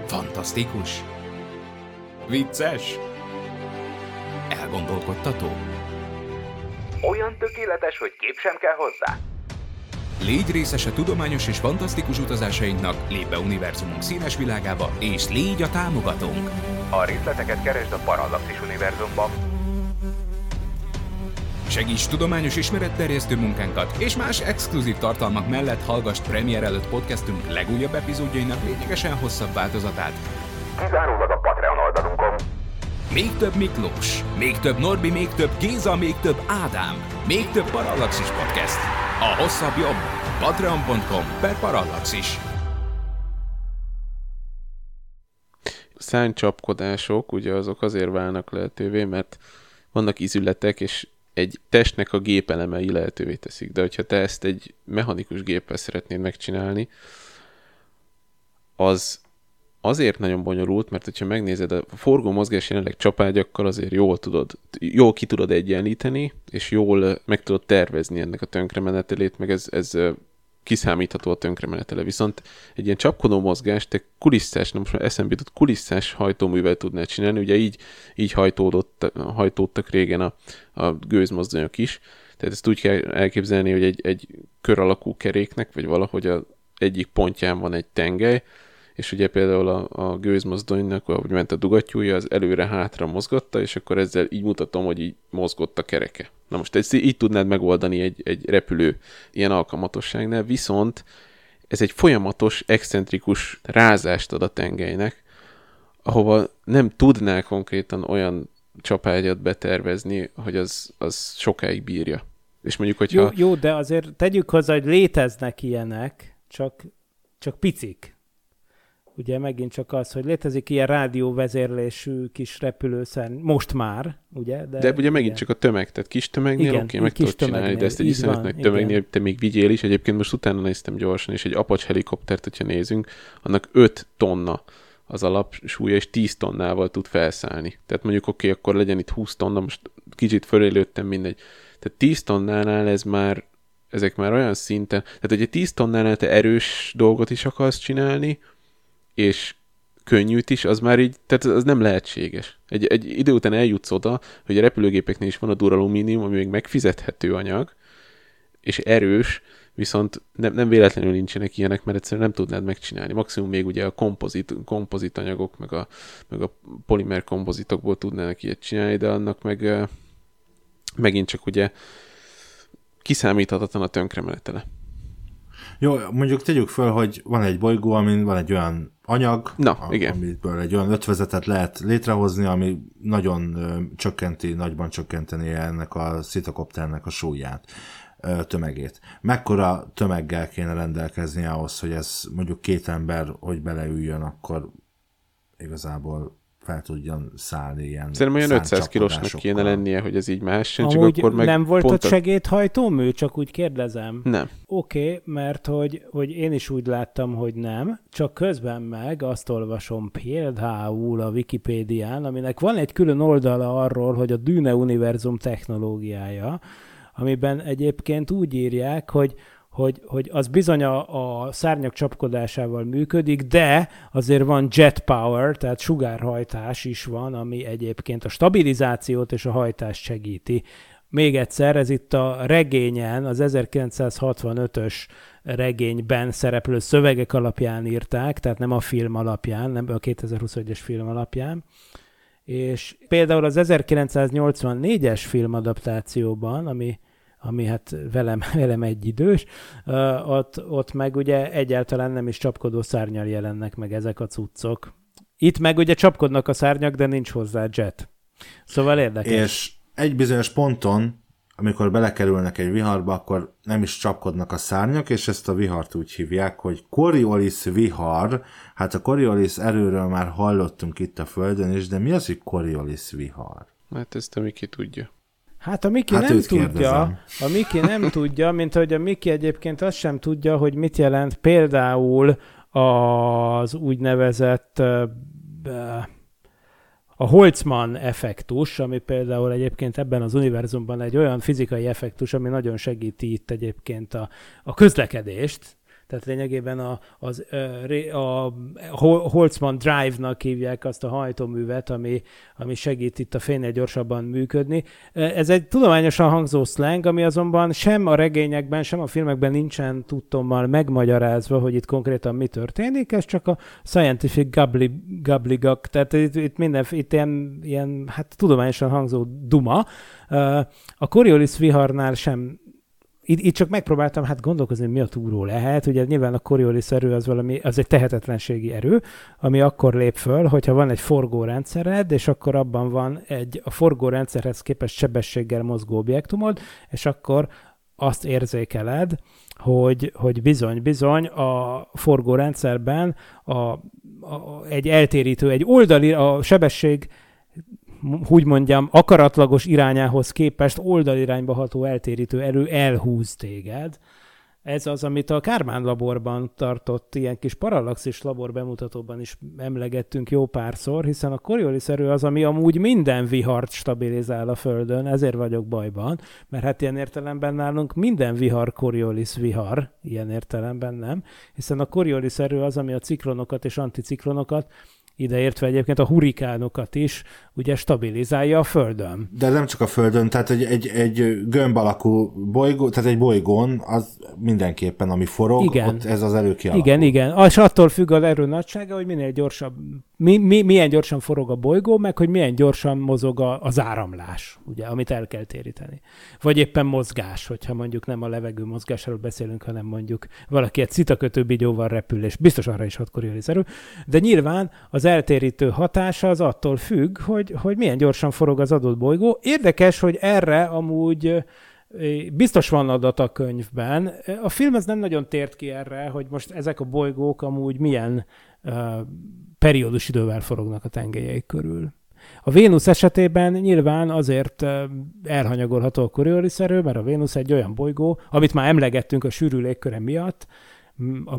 [SPEAKER 1] Fantasztikus? Vicces? Elgondolkodtató?
[SPEAKER 5] Olyan tökéletes, hogy kép sem kell hozzá?
[SPEAKER 1] Légy részese tudományos és fantasztikus utazásainknak, lépj be univerzumunk színes világába, és légy a támogatónk!
[SPEAKER 5] A részleteket keresd a Parallaxis univerzumban.
[SPEAKER 1] Segíts tudományos ismeretterjesztő munkánkat, és más exkluzív tartalmak mellett hallgass premier előtt podcastünk legújabb epizódjainak lényegesen hosszabb változatát.
[SPEAKER 5] Kizárólag a.
[SPEAKER 1] Még több Miklós, még több Norbi, még több Géza, még több Ádám, még több Parallaxis Podcast. A hosszabb jobb. Patreon.com per Parallaxis.
[SPEAKER 3] szárnycsapkodások, ugye azok azért válnak lehetővé, mert vannak izületek, és egy testnek a gépelemei lehetővé teszik. De hogyha te ezt egy mechanikus géppel szeretnéd megcsinálni, az azért nagyon bonyolult, mert hogyha megnézed, a forgó mozgás jelenleg csapágyakkal azért jól tudod, jól ki tudod egyenlíteni, és jól meg tudod tervezni ennek a tönkremenetelét, meg ez, ez kiszámítható a tönkremenetele. Viszont egy ilyen csapkodó mozgást, te kulisszás, nem most már eszembe jutott, kulisszás hajtóművel tudnál csinálni, ugye így, így hajtódott, hajtódtak régen a, a gőzmozdonyok is, tehát ezt úgy kell elképzelni, hogy egy, egy kör alakú keréknek, vagy valahogy a egyik pontján van egy tengely, és ugye például a, a gőzmozdonynak, ahogy ment a dugattyúja, az előre-hátra mozgatta, és akkor ezzel így mutatom, hogy így mozgott a kereke. Na most ezt így tudnád megoldani egy, egy repülő ilyen alkalmatosságnál, viszont ez egy folyamatos, excentrikus rázást ad a tengelynek, ahova nem tudnál konkrétan olyan csapágyat betervezni, hogy az, az sokáig bírja. És mondjuk, hogyha...
[SPEAKER 4] Jó, jó, de azért tegyük hozzá, hogy léteznek ilyenek, csak, csak picik ugye megint csak az, hogy létezik ilyen rádióvezérlésű kis repülőszer, most már, ugye?
[SPEAKER 3] De, de ugye megint igen. csak a tömeg, tehát kis tömegnél oké, okay, meg tudod csinálni, de ezt egy iszonyat nagy tömegnél te még vigyél is. Egyébként most utána néztem gyorsan, és egy Apache helikoptert, hogyha nézünk, annak 5 tonna az alapsúlya, és 10 tonnával tud felszállni. Tehát mondjuk oké, okay, akkor legyen itt 20 tonna, most kicsit fölélődtem, mindegy. Tehát 10 tonnánál ez már ezek már olyan szinten, tehát egy 10 tonnánál te erős dolgot is akarsz csinálni, és könnyűt is, az már így, tehát az nem lehetséges. Egy, egy idő után eljutsz oda, hogy a repülőgépeknél is van a duralumínium, ami még megfizethető anyag, és erős, viszont nem, nem véletlenül nincsenek ilyenek, mert egyszerűen nem tudnád megcsinálni. Maximum még ugye a kompozit, kompozit anyagok, meg a, meg a polimer kompozitokból tudnának ilyet csinálni, de annak meg megint csak ugye kiszámíthatatlan a tönkremenetele.
[SPEAKER 2] Jó, mondjuk tegyük föl, hogy van egy bolygó, amin van egy olyan anyag,
[SPEAKER 3] Na, a, igen.
[SPEAKER 2] amiből egy olyan ötvezetet lehet létrehozni, ami nagyon ö, csökkenti, nagyban csökkenteni ennek a szitakopternek a súlyát, ö, tömegét. Mekkora tömeggel kéne rendelkezni ahhoz, hogy ez mondjuk két ember, hogy beleüljön, akkor igazából fel tudjon szállni ilyen
[SPEAKER 3] Szerintem olyan 500 kilósnak kéne lennie, hogy ez így máson, csak akkor meg
[SPEAKER 4] nem volt ott a... segédhajtómű? Csak úgy kérdezem.
[SPEAKER 3] Nem.
[SPEAKER 4] Oké, okay, mert hogy, hogy én is úgy láttam, hogy nem, csak közben meg azt olvasom például a Wikipédián, aminek van egy külön oldala arról, hogy a Dűne univerzum technológiája, amiben egyébként úgy írják, hogy hogy, hogy az bizony a, a szárnyak csapkodásával működik, de azért van jet power, tehát sugárhajtás is van, ami egyébként a stabilizációt és a hajtást segíti. Még egyszer, ez itt a regényen, az 1965-ös regényben szereplő szövegek alapján írták, tehát nem a film alapján, nem a 2021-es film alapján. És például az 1984-es filmadaptációban, ami ami hát velem, <laughs> velem egy idős, ott, ott meg ugye egyáltalán nem is csapkodó szárnyal jelennek meg ezek a cuccok. Itt meg ugye csapkodnak a szárnyak, de nincs hozzá jet. Szóval érdekes.
[SPEAKER 2] És egy bizonyos ponton, amikor belekerülnek egy viharba, akkor nem is csapkodnak a szárnyak, és ezt a vihart úgy hívják, hogy Coriolis vihar. Hát a Coriolis erőről már hallottunk itt a Földön is, de mi az, hogy Coriolis vihar?
[SPEAKER 3] Hát ezt a Miki tudja.
[SPEAKER 4] Hát a Miki hát nem tudja, kérdezem. a Miki nem <laughs> tudja, mint hogy a Miki egyébként azt sem tudja, hogy mit jelent például az úgynevezett a Holtzmann effektus, ami például egyébként ebben az univerzumban egy olyan fizikai effektus, ami nagyon segíti itt egyébként a, a közlekedést, tehát lényegében a, az, a, Holtzman Drive-nak hívják azt a hajtóművet, ami, ami segít itt a fénynél gyorsabban működni. Ez egy tudományosan hangzó slang, ami azonban sem a regényekben, sem a filmekben nincsen tudtommal megmagyarázva, hogy itt konkrétan mi történik, ez csak a scientific gabli, gabligak, tehát itt, itt minden, itt ilyen, ilyen hát tudományosan hangzó duma. A Coriolis viharnál sem itt, itt csak megpróbáltam hát gondolkozni, mi a túró lehet. Ugye nyilván a Coriolis erő az valami, az egy tehetetlenségi erő, ami akkor lép föl, hogyha van egy forgórendszered, és akkor abban van egy a forgórendszerhez képest sebességgel mozgó objektumod, és akkor azt érzékeled, hogy, hogy bizony, bizony a forgórendszerben a, a, egy eltérítő, egy oldali, a sebesség úgy mondjam, akaratlagos irányához képest oldalirányba ható eltérítő erő elhúz téged. Ez az, amit a Kármán laborban tartott ilyen kis parallaxis labor bemutatóban is emlegettünk jó párszor, hiszen a Coriolis-erő az, ami amúgy minden vihart stabilizál a Földön, ezért vagyok bajban, mert hát ilyen értelemben nálunk minden vihar Coriolis vihar, ilyen értelemben nem, hiszen a Coriolis-erő az, ami a ciklonokat és anticiklonokat ideértve egyébként a hurikánokat is, ugye stabilizálja a Földön.
[SPEAKER 2] De nem csak a Földön, tehát egy, egy, egy gömb alakú bolygó, tehát egy bolygón az mindenképpen, ami forog,
[SPEAKER 4] Igen.
[SPEAKER 2] ott ez az elő kialakul.
[SPEAKER 4] Igen, igen. És attól függ az erő nagysága, hogy minél gyorsabb, mi, mi, milyen gyorsan forog a bolygó, meg hogy milyen gyorsan mozog a, az áramlás, ugye, amit el kell téríteni. Vagy éppen mozgás, hogyha mondjuk nem a levegő mozgásról beszélünk, hanem mondjuk valaki egy citakötő bigyóval repül, és biztos arra is hat Coriolis erő. De nyilván az eltérítő hatása az attól függ, hogy, hogy milyen gyorsan forog az adott bolygó. Érdekes, hogy erre amúgy Biztos van adat a könyvben. A film ez nem nagyon tért ki erre, hogy most ezek a bolygók amúgy milyen uh, periódus idővel forognak a tengelyeik körül. A Vénusz esetében nyilván azért elhanyagolható a Coriolis erő, mert a Vénusz egy olyan bolygó, amit már emlegettünk a sűrű légköre miatt,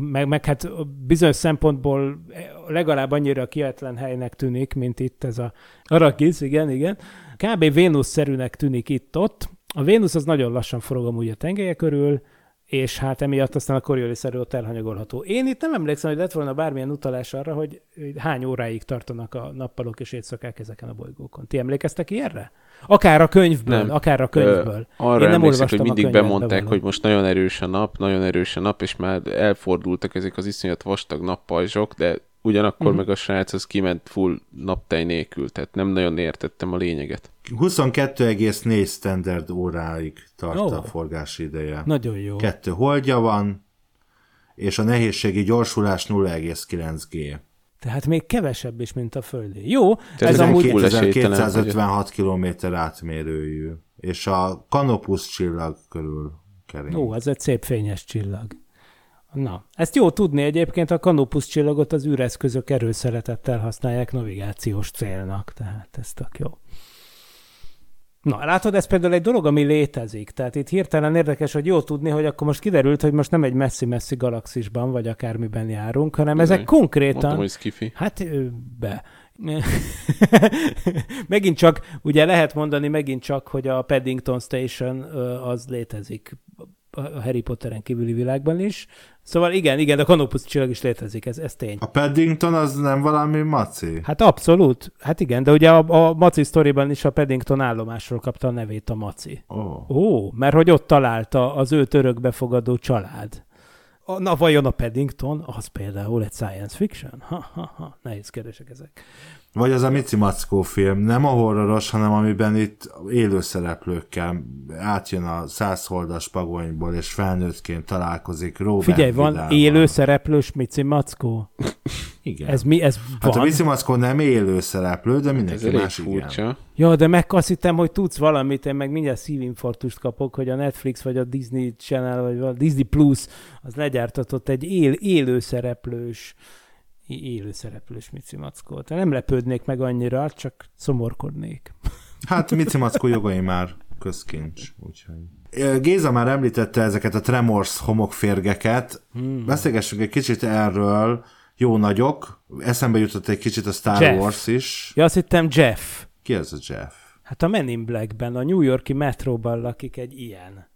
[SPEAKER 4] meg, meg hát bizonyos szempontból legalább annyira kietlen helynek tűnik, mint itt ez a Arrakis, igen, igen. Kb. Vénusz-szerűnek tűnik itt-ott, a Vénusz az nagyon lassan forog amúgy a tengelye körül, és hát emiatt aztán a Coriolis erő ott elhanyagolható. Én itt nem emlékszem, hogy lett volna bármilyen utalás arra, hogy hány óráig tartanak a nappalok és éjszakák ezeken a bolygókon. Ti emlékeztek ilyenre? Akár a könyvből,
[SPEAKER 3] Nem.
[SPEAKER 4] akár a könyvből.
[SPEAKER 3] Ö, arra
[SPEAKER 4] Én nem
[SPEAKER 3] emlékszek, hogy mindig bemondták, hogy most nagyon erős a nap, nagyon erős a nap, és már elfordultak ezek az iszonyat vastag nappajzsok, de ugyanakkor
[SPEAKER 4] Mhm.
[SPEAKER 3] meg a srác az kiment full naptej nélkül, tehát nem nagyon értettem a lényeget.
[SPEAKER 2] 22,4 standard óráig tart
[SPEAKER 4] Ó.
[SPEAKER 2] a forgási ideje.
[SPEAKER 4] Nagyon jó.
[SPEAKER 2] Kettő holdja van, és a nehézségi gyorsulás 0,9 G.
[SPEAKER 4] Tehát még kevesebb is, mint a Földi. Jó,
[SPEAKER 3] Tehát
[SPEAKER 4] ez amúgy...
[SPEAKER 3] full esélytelen,
[SPEAKER 2] 2256 km átmérőjű, és a Canopus csillag körül kering.
[SPEAKER 4] Ó, ez egy szép fényes csillag. Na, ezt jó tudni egyébként, a Canopus csillagot az űreszközök erőszeretettel használják navigációs célnak, tehát ez tök jó. Na, látod, ez például egy dolog, ami létezik. Tehát itt hirtelen érdekes, hogy jó tudni, hogy akkor most kiderült, hogy most nem egy messzi-messzi galaxisban, vagy akármiben járunk, hanem
[SPEAKER 3] Bizony.
[SPEAKER 4] ezek konkrétan...
[SPEAKER 3] Mondtam, hogy skifi.
[SPEAKER 4] Hát be. <laughs> megint csak, ugye lehet mondani megint csak, hogy a Paddington Station az létezik a Harry Potteren kívüli világban is. Szóval igen, igen, a Canopus csillag is létezik, ez, ez tény.
[SPEAKER 2] A Paddington az nem valami maci?
[SPEAKER 4] Hát abszolút, hát igen, de ugye a, a Maci sztoriban is a Paddington állomásról kapta a nevét a Maci.
[SPEAKER 2] Ó.
[SPEAKER 4] Ó, mert hogy ott találta az őt örökbefogadó család. Na, vajon a Paddington, az például egy science fiction? Ha, ha, ha, nehéz kérdések ezek.
[SPEAKER 2] Vagy az a Mici Mackó film, nem a horroros, hanem amiben itt élő szereplőkkel átjön a százholdas pagonyból, és felnőttként találkozik Robert
[SPEAKER 4] Figyelj, van
[SPEAKER 2] Vidával.
[SPEAKER 4] élő szereplős Mici Mackó.
[SPEAKER 2] Igen.
[SPEAKER 4] Ez mi? Ez
[SPEAKER 2] Hát a
[SPEAKER 4] van?
[SPEAKER 2] Mici Mackó nem élő szereplő, de
[SPEAKER 3] Ez
[SPEAKER 2] mindenki
[SPEAKER 3] elég
[SPEAKER 2] más igen.
[SPEAKER 3] furcsa.
[SPEAKER 4] Ja, de meg azt hittem, hogy tudsz valamit, én meg mindjárt szívinfarktust kapok, hogy a Netflix vagy a Disney Channel vagy a Disney Plus az legyártatott egy él, élő szereplős élő szereplős Mici Mackót. Nem lepődnék meg annyira, csak szomorkodnék.
[SPEAKER 2] Hát Mici Mackó jogai már közkincs, úgyhogy. Géza már említette ezeket a Tremors homokférgeket. Hmm. Beszélgessünk egy kicsit erről. Jó nagyok. Eszembe jutott egy kicsit a Star
[SPEAKER 4] Jeff.
[SPEAKER 2] Wars is.
[SPEAKER 4] Ja, azt hittem Jeff.
[SPEAKER 2] Ki ez a Jeff?
[SPEAKER 4] Hát a Men in Blackben, a New Yorki metróban lakik egy ilyen.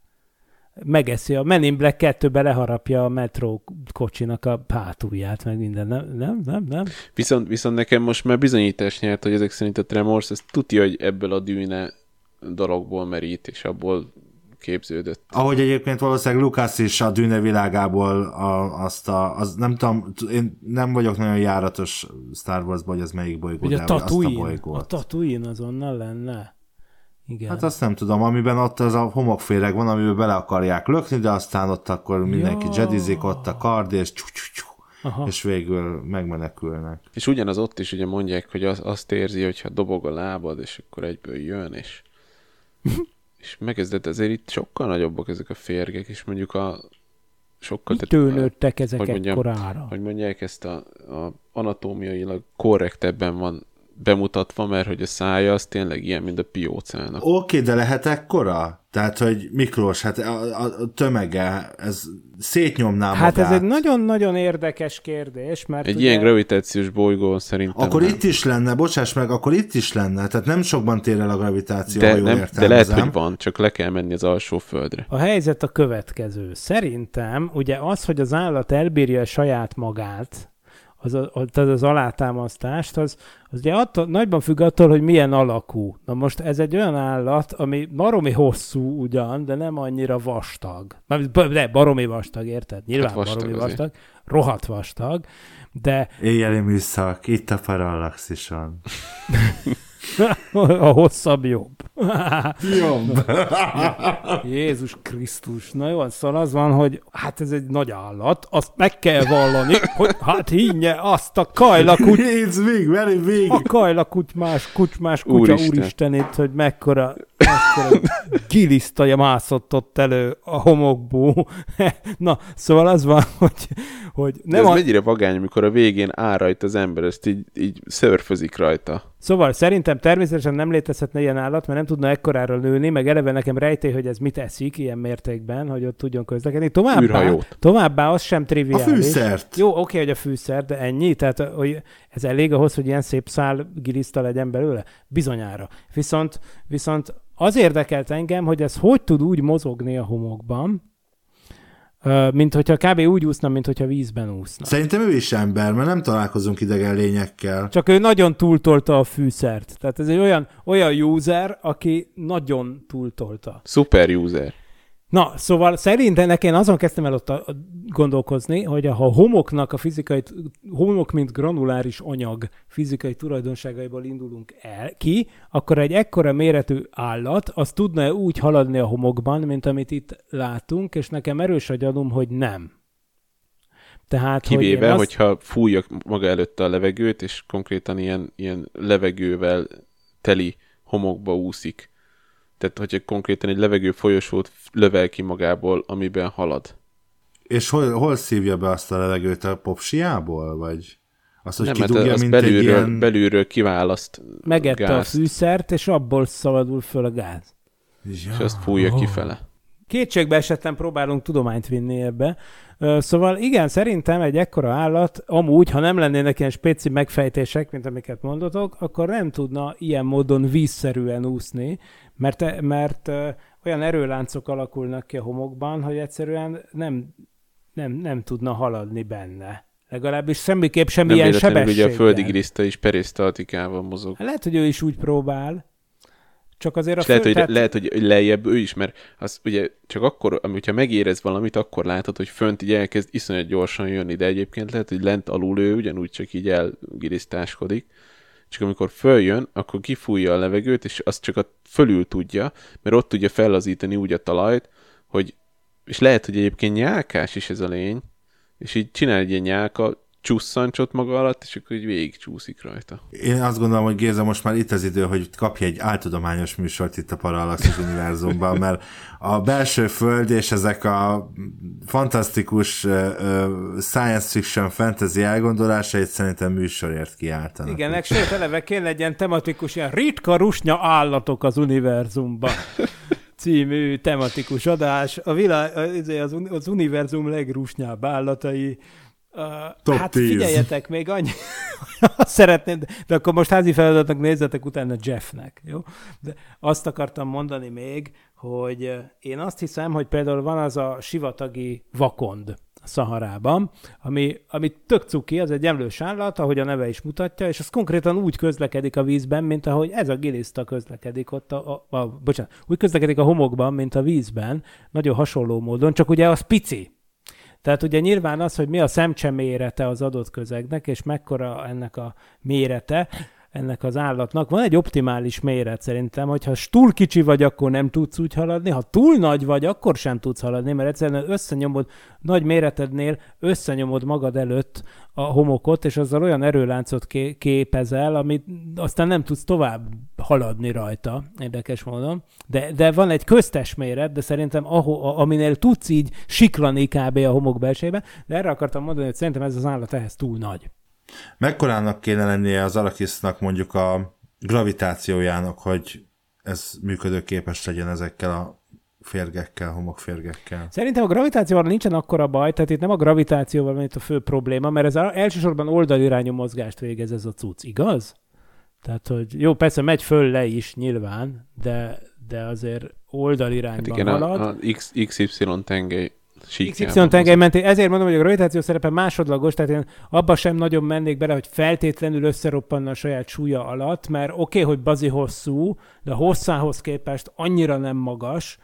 [SPEAKER 4] Megeszi, a Men in Black 2-be leharapja a metró kocsinak a hátulját, meg minden. Nem, nem, nem, nem.
[SPEAKER 3] Viszont, viszont nekem most már bizonyítás nyert, hogy ezek szerint a Tremors, ez tudja, hogy ebből a dűne dologból merít, és abból képződött.
[SPEAKER 2] Ahogy egyébként valószínűleg Lucas is a Dűne világából a, azt a, az nem tudom, én nem vagyok nagyon járatos Star Wars-ban, hogy az melyik bolygó,
[SPEAKER 4] Ugye
[SPEAKER 2] de
[SPEAKER 4] a
[SPEAKER 2] azt a
[SPEAKER 4] Tatooine, a
[SPEAKER 2] bolygót.
[SPEAKER 4] Tatooine azonnal lenne. Igen.
[SPEAKER 2] Hát azt nem tudom, amiben ott az a homokféreg van, amiben bele akarják lökni, de aztán ott akkor mindenki
[SPEAKER 4] Ja.
[SPEAKER 2] jedizik, ott a kard, és csú, csú, csú,
[SPEAKER 4] Aha.
[SPEAKER 2] és végül megmenekülnek.
[SPEAKER 3] És ugyanaz ott is ugye mondják, hogy az, azt érzi, hogyha dobog a lábad, és akkor egyből jön, és, <laughs> és megkezdett azért itt sokkal nagyobbak ezek a férgek, és mondjuk a sokkal...
[SPEAKER 4] Mitől nőttek ezek
[SPEAKER 3] hogy mondjam,
[SPEAKER 4] ekkorára?
[SPEAKER 3] hogy mondják ezt a, a anatómiailag korrektebben van bemutatva, mert hogy a szája az tényleg ilyen, mint a piócának.
[SPEAKER 2] Oké, de lehet ekkora? Tehát, hogy Miklós, hát a, a, a tömege, ez szétnyomná
[SPEAKER 4] Hát
[SPEAKER 2] magát.
[SPEAKER 4] ez egy nagyon-nagyon érdekes kérdés, mert
[SPEAKER 3] Egy
[SPEAKER 4] ugye...
[SPEAKER 3] ilyen gravitációs bolygón szerintem
[SPEAKER 2] Akkor
[SPEAKER 3] nem.
[SPEAKER 2] itt is lenne, bocsáss meg, akkor itt is lenne. Tehát nem sokban tér el a gravitáció, ha
[SPEAKER 3] de,
[SPEAKER 2] jól
[SPEAKER 3] nem, de lehet, hogy van, csak le kell menni az alsó földre.
[SPEAKER 4] A helyzet a következő. Szerintem ugye az, hogy az állat elbírja saját magát, az, a, a- tehát az alátámasztást, az, az ugye attól, nagyban függ attól, hogy milyen alakú. Na most ez egy olyan állat, ami baromi hosszú ugyan, de nem annyira vastag. De baromi vastag, érted? Nyilván
[SPEAKER 3] Hát vastag
[SPEAKER 4] baromi
[SPEAKER 3] azért.
[SPEAKER 4] vastag, rohadt vastag, de
[SPEAKER 2] Éjjeli műszak, itt a Parallaxison. <laughs> <laughs>
[SPEAKER 4] a hosszabb jobb.
[SPEAKER 2] Jobb. <laughs>
[SPEAKER 4] Jézus Krisztus. Na jó, szóval az van, hogy hát ez egy nagy állat, azt meg kell vallani, hogy hát hinnye azt a kajla kuty,
[SPEAKER 2] It's big, very big.
[SPEAKER 4] a kajla kutyumás, kutyumás kutya
[SPEAKER 3] Úristen.
[SPEAKER 4] úristenét, hogy mekkora, mekkora gilisztaja mászott ott elő a homokból. <laughs> Na, szóval az van, hogy, hogy
[SPEAKER 3] De
[SPEAKER 4] nem
[SPEAKER 3] ez
[SPEAKER 4] a,
[SPEAKER 3] mennyire vagány, amikor a végén áll rajta az ember, ezt így, így szörfözik rajta.
[SPEAKER 4] Szóval szerintem természetesen nem létezhetne ilyen állat, mert nem tudna ekkorára nőni, meg eleve nekem rejtély, hogy ez mit eszik ilyen mértékben, hogy ott tudjon közlekedni. Továbbá,
[SPEAKER 3] Űrhajót.
[SPEAKER 4] továbbá az sem
[SPEAKER 2] A
[SPEAKER 4] triviális.
[SPEAKER 2] fűszert.
[SPEAKER 4] Jó, oké, hogy a fűszer, de ennyi? Tehát hogy ez elég ahhoz, hogy ilyen szép szál giliszta legyen belőle? Bizonyára. Viszont, viszont az érdekelt engem, hogy ez hogy tud úgy mozogni a homokban, mint hogyha kb. úgy úszna, mint hogyha vízben úszna.
[SPEAKER 2] Szerintem ő is ember, mert nem találkozunk idegen lényekkel.
[SPEAKER 4] Csak ő nagyon túltolta a fűszert. Tehát ez egy olyan, olyan user, aki nagyon túltolta.
[SPEAKER 3] Super user.
[SPEAKER 4] Na, szóval szerintem nekem azon kezdtem el ott a, a gondolkozni, hogy ha a homoknak a fizikai, homok mint granuláris anyag fizikai tulajdonságaiból indulunk el ki, akkor egy ekkora méretű állat, az tudna úgy haladni a homokban, mint amit itt látunk, és nekem erős a gyanúm, hogy nem. Tehát, hogy
[SPEAKER 3] Kivéve,
[SPEAKER 4] én
[SPEAKER 3] azt... hogyha fújja maga előtte a levegőt, és konkrétan ilyen, ilyen levegővel teli homokba úszik. Tehát, hogyha konkrétan egy levegő folyosót lövel ki magából, amiben halad.
[SPEAKER 2] És hol, hol szívja be azt a levegőt a popsiából, vagy azt, hogy
[SPEAKER 3] Nem, mert
[SPEAKER 2] kidugja,
[SPEAKER 3] az
[SPEAKER 2] mint
[SPEAKER 3] belülről,
[SPEAKER 2] egy ilyen...
[SPEAKER 3] belülről kiválaszt
[SPEAKER 4] megette a
[SPEAKER 3] gázt,
[SPEAKER 4] fűszert, és abból szabadul föl a gáz.
[SPEAKER 3] és azt fújja kifele.
[SPEAKER 4] Kétségbe esetten próbálunk tudományt vinni ebbe. Szóval igen, szerintem egy ekkora állat, amúgy, ha nem lennének ilyen spéci megfejtések, mint amiket mondotok, akkor nem tudna ilyen módon vízszerűen úszni, mert, mert olyan erőláncok alakulnak ki a homokban, hogy egyszerűen nem, nem, nem tudna haladni benne. Legalábbis semmiképp
[SPEAKER 3] Nem
[SPEAKER 4] semmilyen
[SPEAKER 3] ugye
[SPEAKER 4] sebességgel.
[SPEAKER 3] a földi griszta is perisztaltikával mozog.
[SPEAKER 4] Lehet, hogy ő is úgy próbál, csak azért a
[SPEAKER 3] lehet, hogy,
[SPEAKER 4] tehát-
[SPEAKER 3] lehet, hogy lejjebb ő is, mert az ugye csak akkor, hogyha megérez valamit, akkor látod, hogy fönt így elkezd iszonyat gyorsan jönni, de egyébként lehet, hogy lent alul ő ugyanúgy csak így elgirisztáskodik. Csak amikor följön, akkor kifújja a levegőt, és azt csak a fölül tudja, mert ott tudja fellazítani úgy a talajt, hogy és lehet, hogy egyébként nyálkás is ez a lény, és így csinál egy ilyen nyálka csusszancsot maga alatt, és akkor így végig csúszik rajta.
[SPEAKER 2] Én azt gondolom, hogy Géza most már itt az idő, hogy kapja egy áltudományos műsort itt a Parallaxis univerzumban, mert a belső föld és ezek a fantasztikus uh, science fiction fantasy elgondolásait szerintem műsorért kiáltanak.
[SPEAKER 4] Igen, meg sőt, eleve egy ilyen tematikus, ilyen ritka rusnya állatok az univerzumban című tematikus adás. A világ, az, az, az univerzum legrusnyább állatai. Uh,
[SPEAKER 2] Top
[SPEAKER 4] hát
[SPEAKER 2] 10.
[SPEAKER 4] figyeljetek még annyi, <laughs> azt szeretném, de, de akkor most házi feladatnak nézzetek utána Jeffnek, jó? De azt akartam mondani még, hogy én azt hiszem, hogy például van az a sivatagi vakond a Szaharában, ami, ami tök cuki, az egy emlős állat, ahogy a neve is mutatja, és az konkrétan úgy közlekedik a vízben, mint ahogy ez a giliszta közlekedik ott a, a, a bocsánat, úgy közlekedik a homokban, mint a vízben, nagyon hasonló módon, csak ugye az pici, tehát ugye nyilván az, hogy mi a szemcse mérete az adott közegnek, és mekkora ennek a mérete, ennek az állatnak. Van egy optimális méret szerintem, hogy ha túl kicsi vagy, akkor nem tudsz úgy haladni, ha túl nagy vagy, akkor sem tudsz haladni, mert egyszerűen összenyomod, nagy méretednél összenyomod magad előtt a homokot, és azzal olyan erőláncot ké- képezel, amit aztán nem tudsz tovább haladni rajta, érdekes módon. De, de van egy köztes méret, de szerintem ahol, aminél tudsz így siklani kb. a homok belsejébe, de erre akartam mondani, hogy szerintem ez az állat ehhez túl nagy.
[SPEAKER 2] Mekkorának kéne lennie az Arakisznak mondjuk a gravitációjának, hogy ez működőképes legyen ezekkel a férgekkel, homokférgekkel.
[SPEAKER 4] Szerintem a gravitációval nincsen akkora baj, tehát itt nem a gravitációval van itt a fő probléma, mert ez elsősorban oldalirányú mozgást végez ez a cucc, igaz? Tehát, hogy jó, persze megy föl le is nyilván, de, de azért oldalirányban hát igen, halad. A, a
[SPEAKER 3] X, XY tengely
[SPEAKER 4] XY tengely mentén, ezért mondom, hogy a gravitáció szerepe másodlagos, tehát én abba sem nagyon mennék bele, hogy feltétlenül összeroppanna a saját súlya alatt, mert oké, okay, hogy bazi hosszú, de hosszához képest annyira nem magas,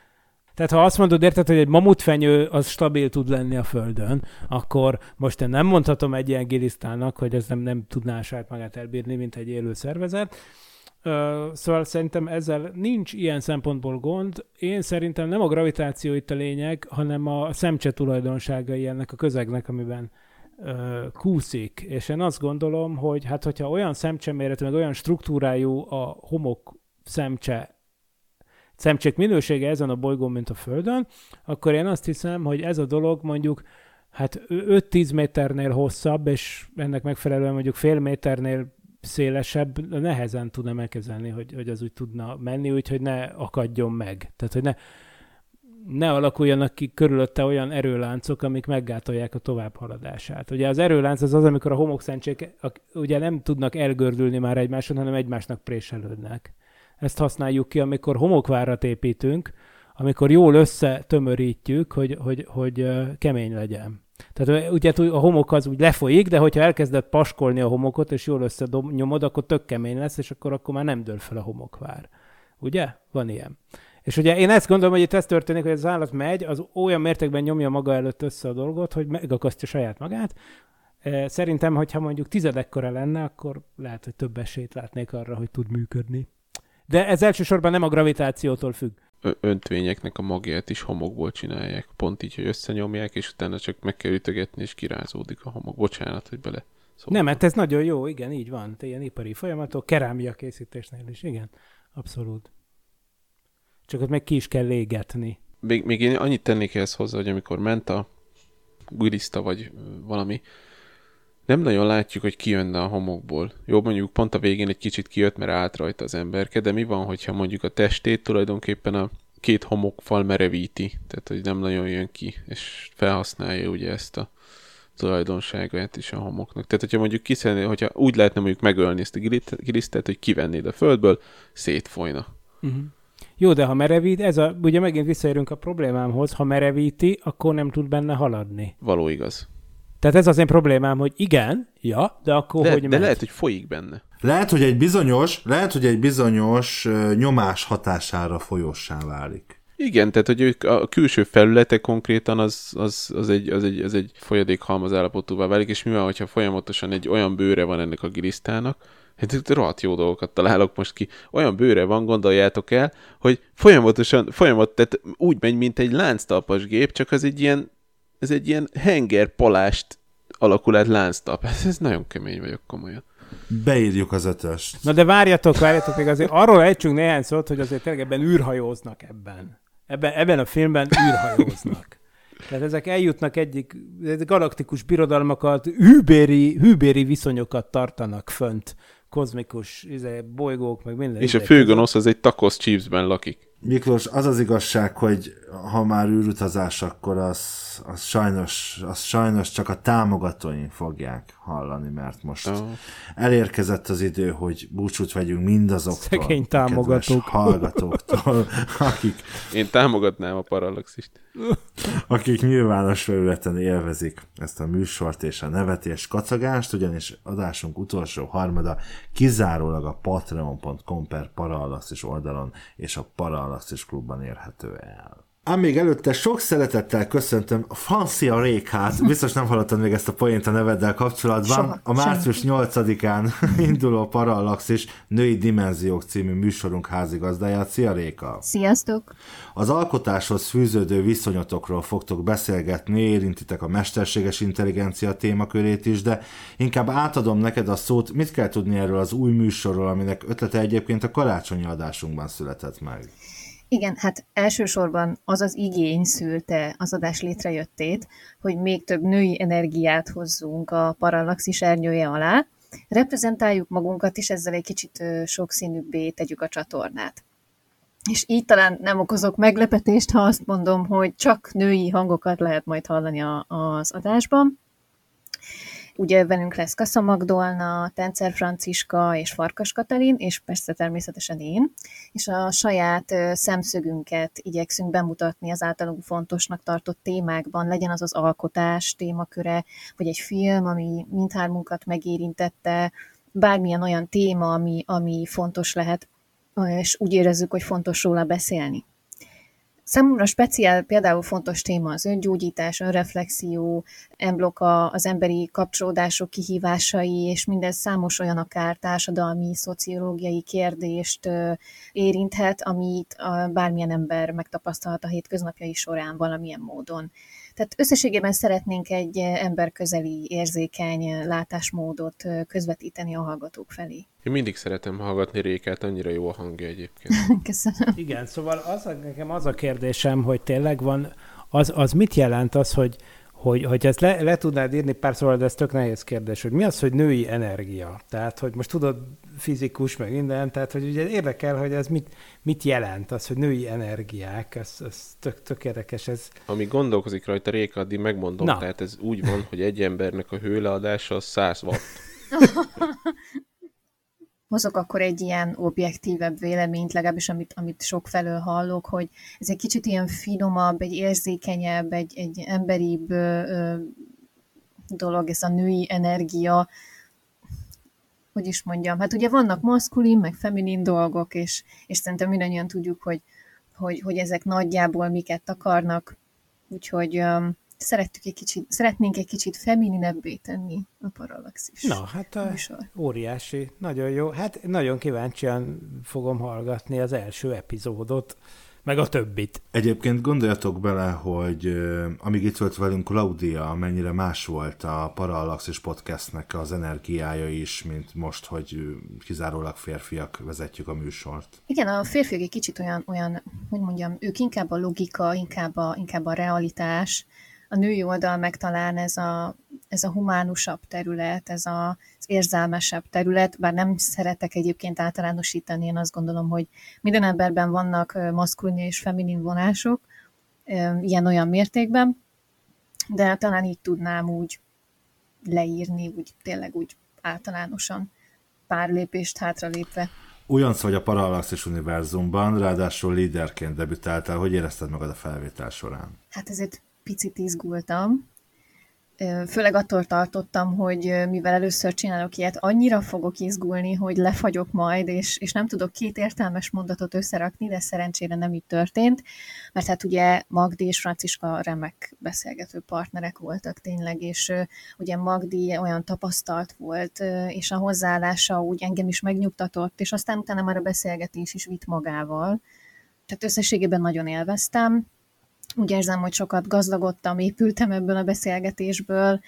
[SPEAKER 4] tehát ha azt mondod, érted, hogy egy mamutfenyő az stabil tud lenni a Földön, akkor most én nem mondhatom egy ilyen gilisztának, hogy ez nem, nem tudná saját magát elbírni, mint egy élő szervezet. Szóval szerintem ezzel nincs ilyen szempontból gond. Én szerintem nem a gravitáció itt a lényeg, hanem a szemcse tulajdonságai ennek a közegnek, amiben kúszik. És én azt gondolom, hogy hát hogyha olyan szemcseméretű, meg olyan struktúrájú a homok szemcse szemcsék minősége ezen a bolygón, mint a Földön, akkor én azt hiszem, hogy ez a dolog mondjuk hát 5-10 méternél hosszabb, és ennek megfelelően mondjuk fél méternél szélesebb, nehezen tudna megkezelni, hogy, hogy az úgy tudna menni, úgyhogy ne akadjon meg. Tehát, hogy ne, ne alakuljanak ki körülötte olyan erőláncok, amik meggátolják a továbbhaladását. Ugye az erőlánc az az, amikor a homokszentsék ugye nem tudnak elgördülni már egymáson, hanem egymásnak préselődnek. Ezt használjuk ki, amikor homokvárat építünk, amikor jól összetömörítjük, hogy, hogy, hogy kemény legyen. Tehát ugye a homok az úgy lefolyik, de hogyha elkezded paskolni a homokot, és jól összenyomod, akkor tök kemény lesz, és akkor, akkor már nem dől fel a homokvár. Ugye? Van ilyen. És ugye én ezt gondolom, hogy itt ez történik, hogy az állat megy, az olyan mértékben nyomja maga előtt össze a dolgot, hogy megakasztja saját magát. Szerintem, hogyha mondjuk tizedekkora lenne, akkor lehet, hogy több esélyt látnék arra, hogy tud működni. De ez elsősorban nem a gravitációtól függ.
[SPEAKER 3] Öntvényeknek a magját is homokból csinálják. Pont így, hogy összenyomják, és utána csak meg kell ütögetni, és kirázódik a homok. Bocsánat, hogy bele
[SPEAKER 4] Szóval nem, hát ez nagyon jó, igen, így van. Te ilyen ipari folyamatok, kerámia készítésnél is, igen, abszolút. Csak ott meg ki is kell légetni.
[SPEAKER 3] Még, még én annyit tennék ehhez hozzá, hogy amikor ment a gurista vagy valami, nem nagyon látjuk, hogy kijönne a homokból. Jó, mondjuk pont a végén egy kicsit kijött, mert állt rajta az emberke, de mi van, hogyha mondjuk a testét tulajdonképpen a két homokfal merevíti, tehát hogy nem nagyon jön ki, és felhasználja ugye ezt a tulajdonságát is a homoknak. Tehát, hogyha mondjuk kiszenné, hogyha úgy lehetne mondjuk megölni ezt a gilisztet, hogy kivennéd a földből, szétfolyna.
[SPEAKER 4] Uh-huh. Jó, de ha merevít, ez a, ugye megint visszaérünk a problémámhoz, ha merevíti, akkor nem tud benne haladni.
[SPEAKER 3] Való igaz.
[SPEAKER 4] Tehát ez az én problémám, hogy igen, ja, de akkor
[SPEAKER 3] de,
[SPEAKER 4] hogy
[SPEAKER 3] De
[SPEAKER 4] megy?
[SPEAKER 3] lehet, hogy folyik benne.
[SPEAKER 2] Lehet, hogy egy bizonyos, lehet, hogy egy bizonyos nyomás hatására folyossá válik.
[SPEAKER 3] Igen, tehát hogy ők a külső felülete konkrétan az, az, az, egy, az, egy, az egy folyadék halmaz állapotúvá válik, és mivel, hogyha folyamatosan egy olyan bőre van ennek a gilisztának, Hát rohadt jó dolgokat találok most ki. Olyan bőre van, gondoljátok el, hogy folyamatosan, folyamat, tehát úgy megy, mint egy lánctalpas gép, csak az egy ilyen ez egy ilyen henger palást alakul át lánctap. Ez, ez nagyon kemény vagyok komolyan.
[SPEAKER 2] Beírjuk az ötöst.
[SPEAKER 4] Na de várjatok, várjatok még azért arról ejtsünk néhány szót, hogy azért tényleg ebben űrhajóznak ebben. Ebben, ebben a filmben űrhajóznak. Tehát ezek eljutnak egyik, galaktikus birodalmakat, hűbéri, hűbéri viszonyokat tartanak fönt, kozmikus izé, bolygók, meg minden.
[SPEAKER 3] És a főgonosz az egy takosz chipsben lakik.
[SPEAKER 2] Miklós, az az igazság, hogy ha már űrutazás, akkor az, az, sajnos, az sajnos csak a támogatóink fogják hallani, mert most oh. elérkezett az idő, hogy búcsút vegyünk mindazoktól,
[SPEAKER 4] Szegény támogatók.
[SPEAKER 2] hallgatóktól, <laughs> akik...
[SPEAKER 3] Én támogatnám a paralaxist.
[SPEAKER 2] akik nyilvános felületen élvezik ezt a műsort és a nevetés kacagást, ugyanis adásunk utolsó harmada kizárólag a patreon.com per paralaxis oldalon és a paralaxis klubban érhető el. Ám még előtte sok szeretettel köszöntöm a Francia Rékát. Biztos nem hallottad még ezt a poént a neveddel kapcsolatban. Soha, a március 8-án <laughs> induló Parallaxis Női Dimenziók című műsorunk házigazdáját. Szia Réka!
[SPEAKER 6] Sziasztok!
[SPEAKER 2] Az alkotáshoz fűződő viszonyotokról fogtok beszélgetni, érintitek a mesterséges intelligencia témakörét is, de inkább átadom neked a szót, mit kell tudni erről az új műsorról, aminek ötlete egyébként a karácsonyi adásunkban született meg.
[SPEAKER 6] Igen, hát elsősorban az az igény szülte az adás létrejöttét, hogy még több női energiát hozzunk a parallaxis ernyője alá, reprezentáljuk magunkat, és ezzel egy kicsit sokszínűbbé tegyük a csatornát. És így talán nem okozok meglepetést, ha azt mondom, hogy csak női hangokat lehet majd hallani a, az adásban. Ugye velünk lesz Kassa Magdolna, Tencer Franciska és Farkas Katalin, és persze természetesen én, és a saját szemszögünket igyekszünk bemutatni az általunk fontosnak tartott témákban, legyen az az alkotás témaköre, vagy egy film, ami mindhármunkat megérintette, bármilyen olyan téma, ami, ami fontos lehet, és úgy érezzük, hogy fontos róla beszélni. Számomra speciál például fontos téma az öngyógyítás, önreflexió, embloka, az emberi kapcsolódások kihívásai, és minden számos olyan akár társadalmi, szociológiai kérdést érinthet, amit bármilyen ember megtapasztalhat a hétköznapjai során valamilyen módon. Tehát összességében szeretnénk egy emberközeli, érzékeny látásmódot közvetíteni a hallgatók felé.
[SPEAKER 3] Én mindig szeretem hallgatni Rékát, annyira jó a hangja egyébként. <laughs>
[SPEAKER 6] Köszönöm.
[SPEAKER 4] Igen, szóval az a, nekem az a kérdésem, hogy tényleg van, az, az mit jelent az, hogy hogy, hogy ezt le, le tudnád írni pár szóval, de ez tök nehéz kérdés, hogy mi az, hogy női energia? Tehát, hogy most tudod, fizikus, meg minden, tehát, hogy ugye érdekel, hogy ez mit, mit jelent, az, hogy női energiák, ez, ez tök, tök érdekes. Ez...
[SPEAKER 3] Ami gondolkozik rajta Réka, addig megmondom, Na. tehát ez úgy van, hogy egy embernek a hőleadása az 100 watt. <laughs>
[SPEAKER 6] hozok akkor egy ilyen objektívebb véleményt, legalábbis amit, amit sok felől hallok, hogy ez egy kicsit ilyen finomabb, egy érzékenyebb, egy, egy emberibb ö, ö, dolog, ez a női energia, hogy is mondjam, hát ugye vannak maszkulin, meg feminin dolgok, és, és szerintem mindannyian tudjuk, hogy, hogy, hogy ezek nagyjából miket akarnak, úgyhogy um, szerettük egy kicsit, szeretnénk egy kicsit femininebbé tenni a parallaxis.
[SPEAKER 4] Na, hát a óriási, nagyon jó. Hát nagyon kíváncsian fogom hallgatni az első epizódot meg a többit.
[SPEAKER 2] Egyébként gondoljatok bele, hogy amíg itt volt velünk Claudia, mennyire más volt a Parallaxis podcastnek az energiája is, mint most, hogy kizárólag férfiak vezetjük a műsort.
[SPEAKER 6] Igen, a férfiak egy kicsit olyan, olyan hogy mondjam, ők inkább a logika, inkább a, inkább a realitás, a női oldal meg talán ez a, ez a humánusabb terület, ez a, az érzelmesebb terület, bár nem szeretek egyébként általánosítani, én azt gondolom, hogy minden emberben vannak maszkulin és feminin vonások, ilyen-olyan mértékben, de talán így tudnám úgy leírni, úgy tényleg úgy általánosan pár lépést hátralépve.
[SPEAKER 2] Újonc vagy a Parallaxis univerzumban, ráadásul líderként debütáltál. Hogy érezted magad a felvétel során?
[SPEAKER 6] Hát ezért picit izgultam. Főleg attól tartottam, hogy mivel először csinálok ilyet, annyira fogok izgulni, hogy lefagyok majd, és, és nem tudok két értelmes mondatot összerakni, de szerencsére nem így történt, mert hát ugye Magdi és Franciska remek beszélgető partnerek voltak tényleg, és ugye Magdi olyan tapasztalt volt, és a hozzáállása úgy engem is megnyugtatott, és aztán utána már a beszélgetés is vitt magával. Tehát összességében nagyon élveztem, úgy érzem, hogy sokat gazdagodtam, épültem ebből a beszélgetésből,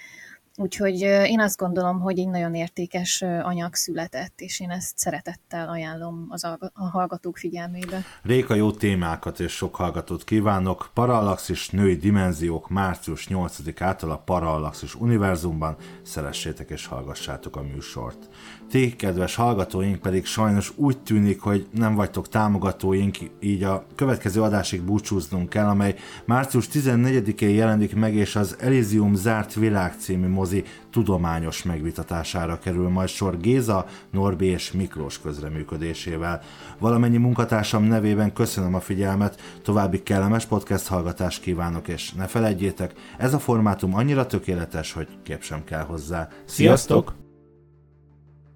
[SPEAKER 6] Úgyhogy én azt gondolom, hogy egy nagyon értékes anyag született, és én ezt szeretettel ajánlom az a, hallgatók figyelmébe.
[SPEAKER 2] Réka, jó témákat és sok hallgatót kívánok. Parallaxis női dimenziók március 8-ától a Parallaxis univerzumban. Szeressétek és hallgassátok a műsort. Ti, kedves hallgatóink pedig sajnos úgy tűnik, hogy nem vagytok támogatóink, így a következő adásig búcsúznunk kell, amely március 14-én jelenik meg, és az Elysium zárt világ című mozi tudományos megvitatására kerül majd sor Géza, Norbi és Miklós közreműködésével. Valamennyi munkatársam nevében köszönöm a figyelmet, további kellemes podcast hallgatást kívánok, és ne felejtjétek, ez a formátum annyira tökéletes, hogy kép sem kell hozzá. Sziasztok!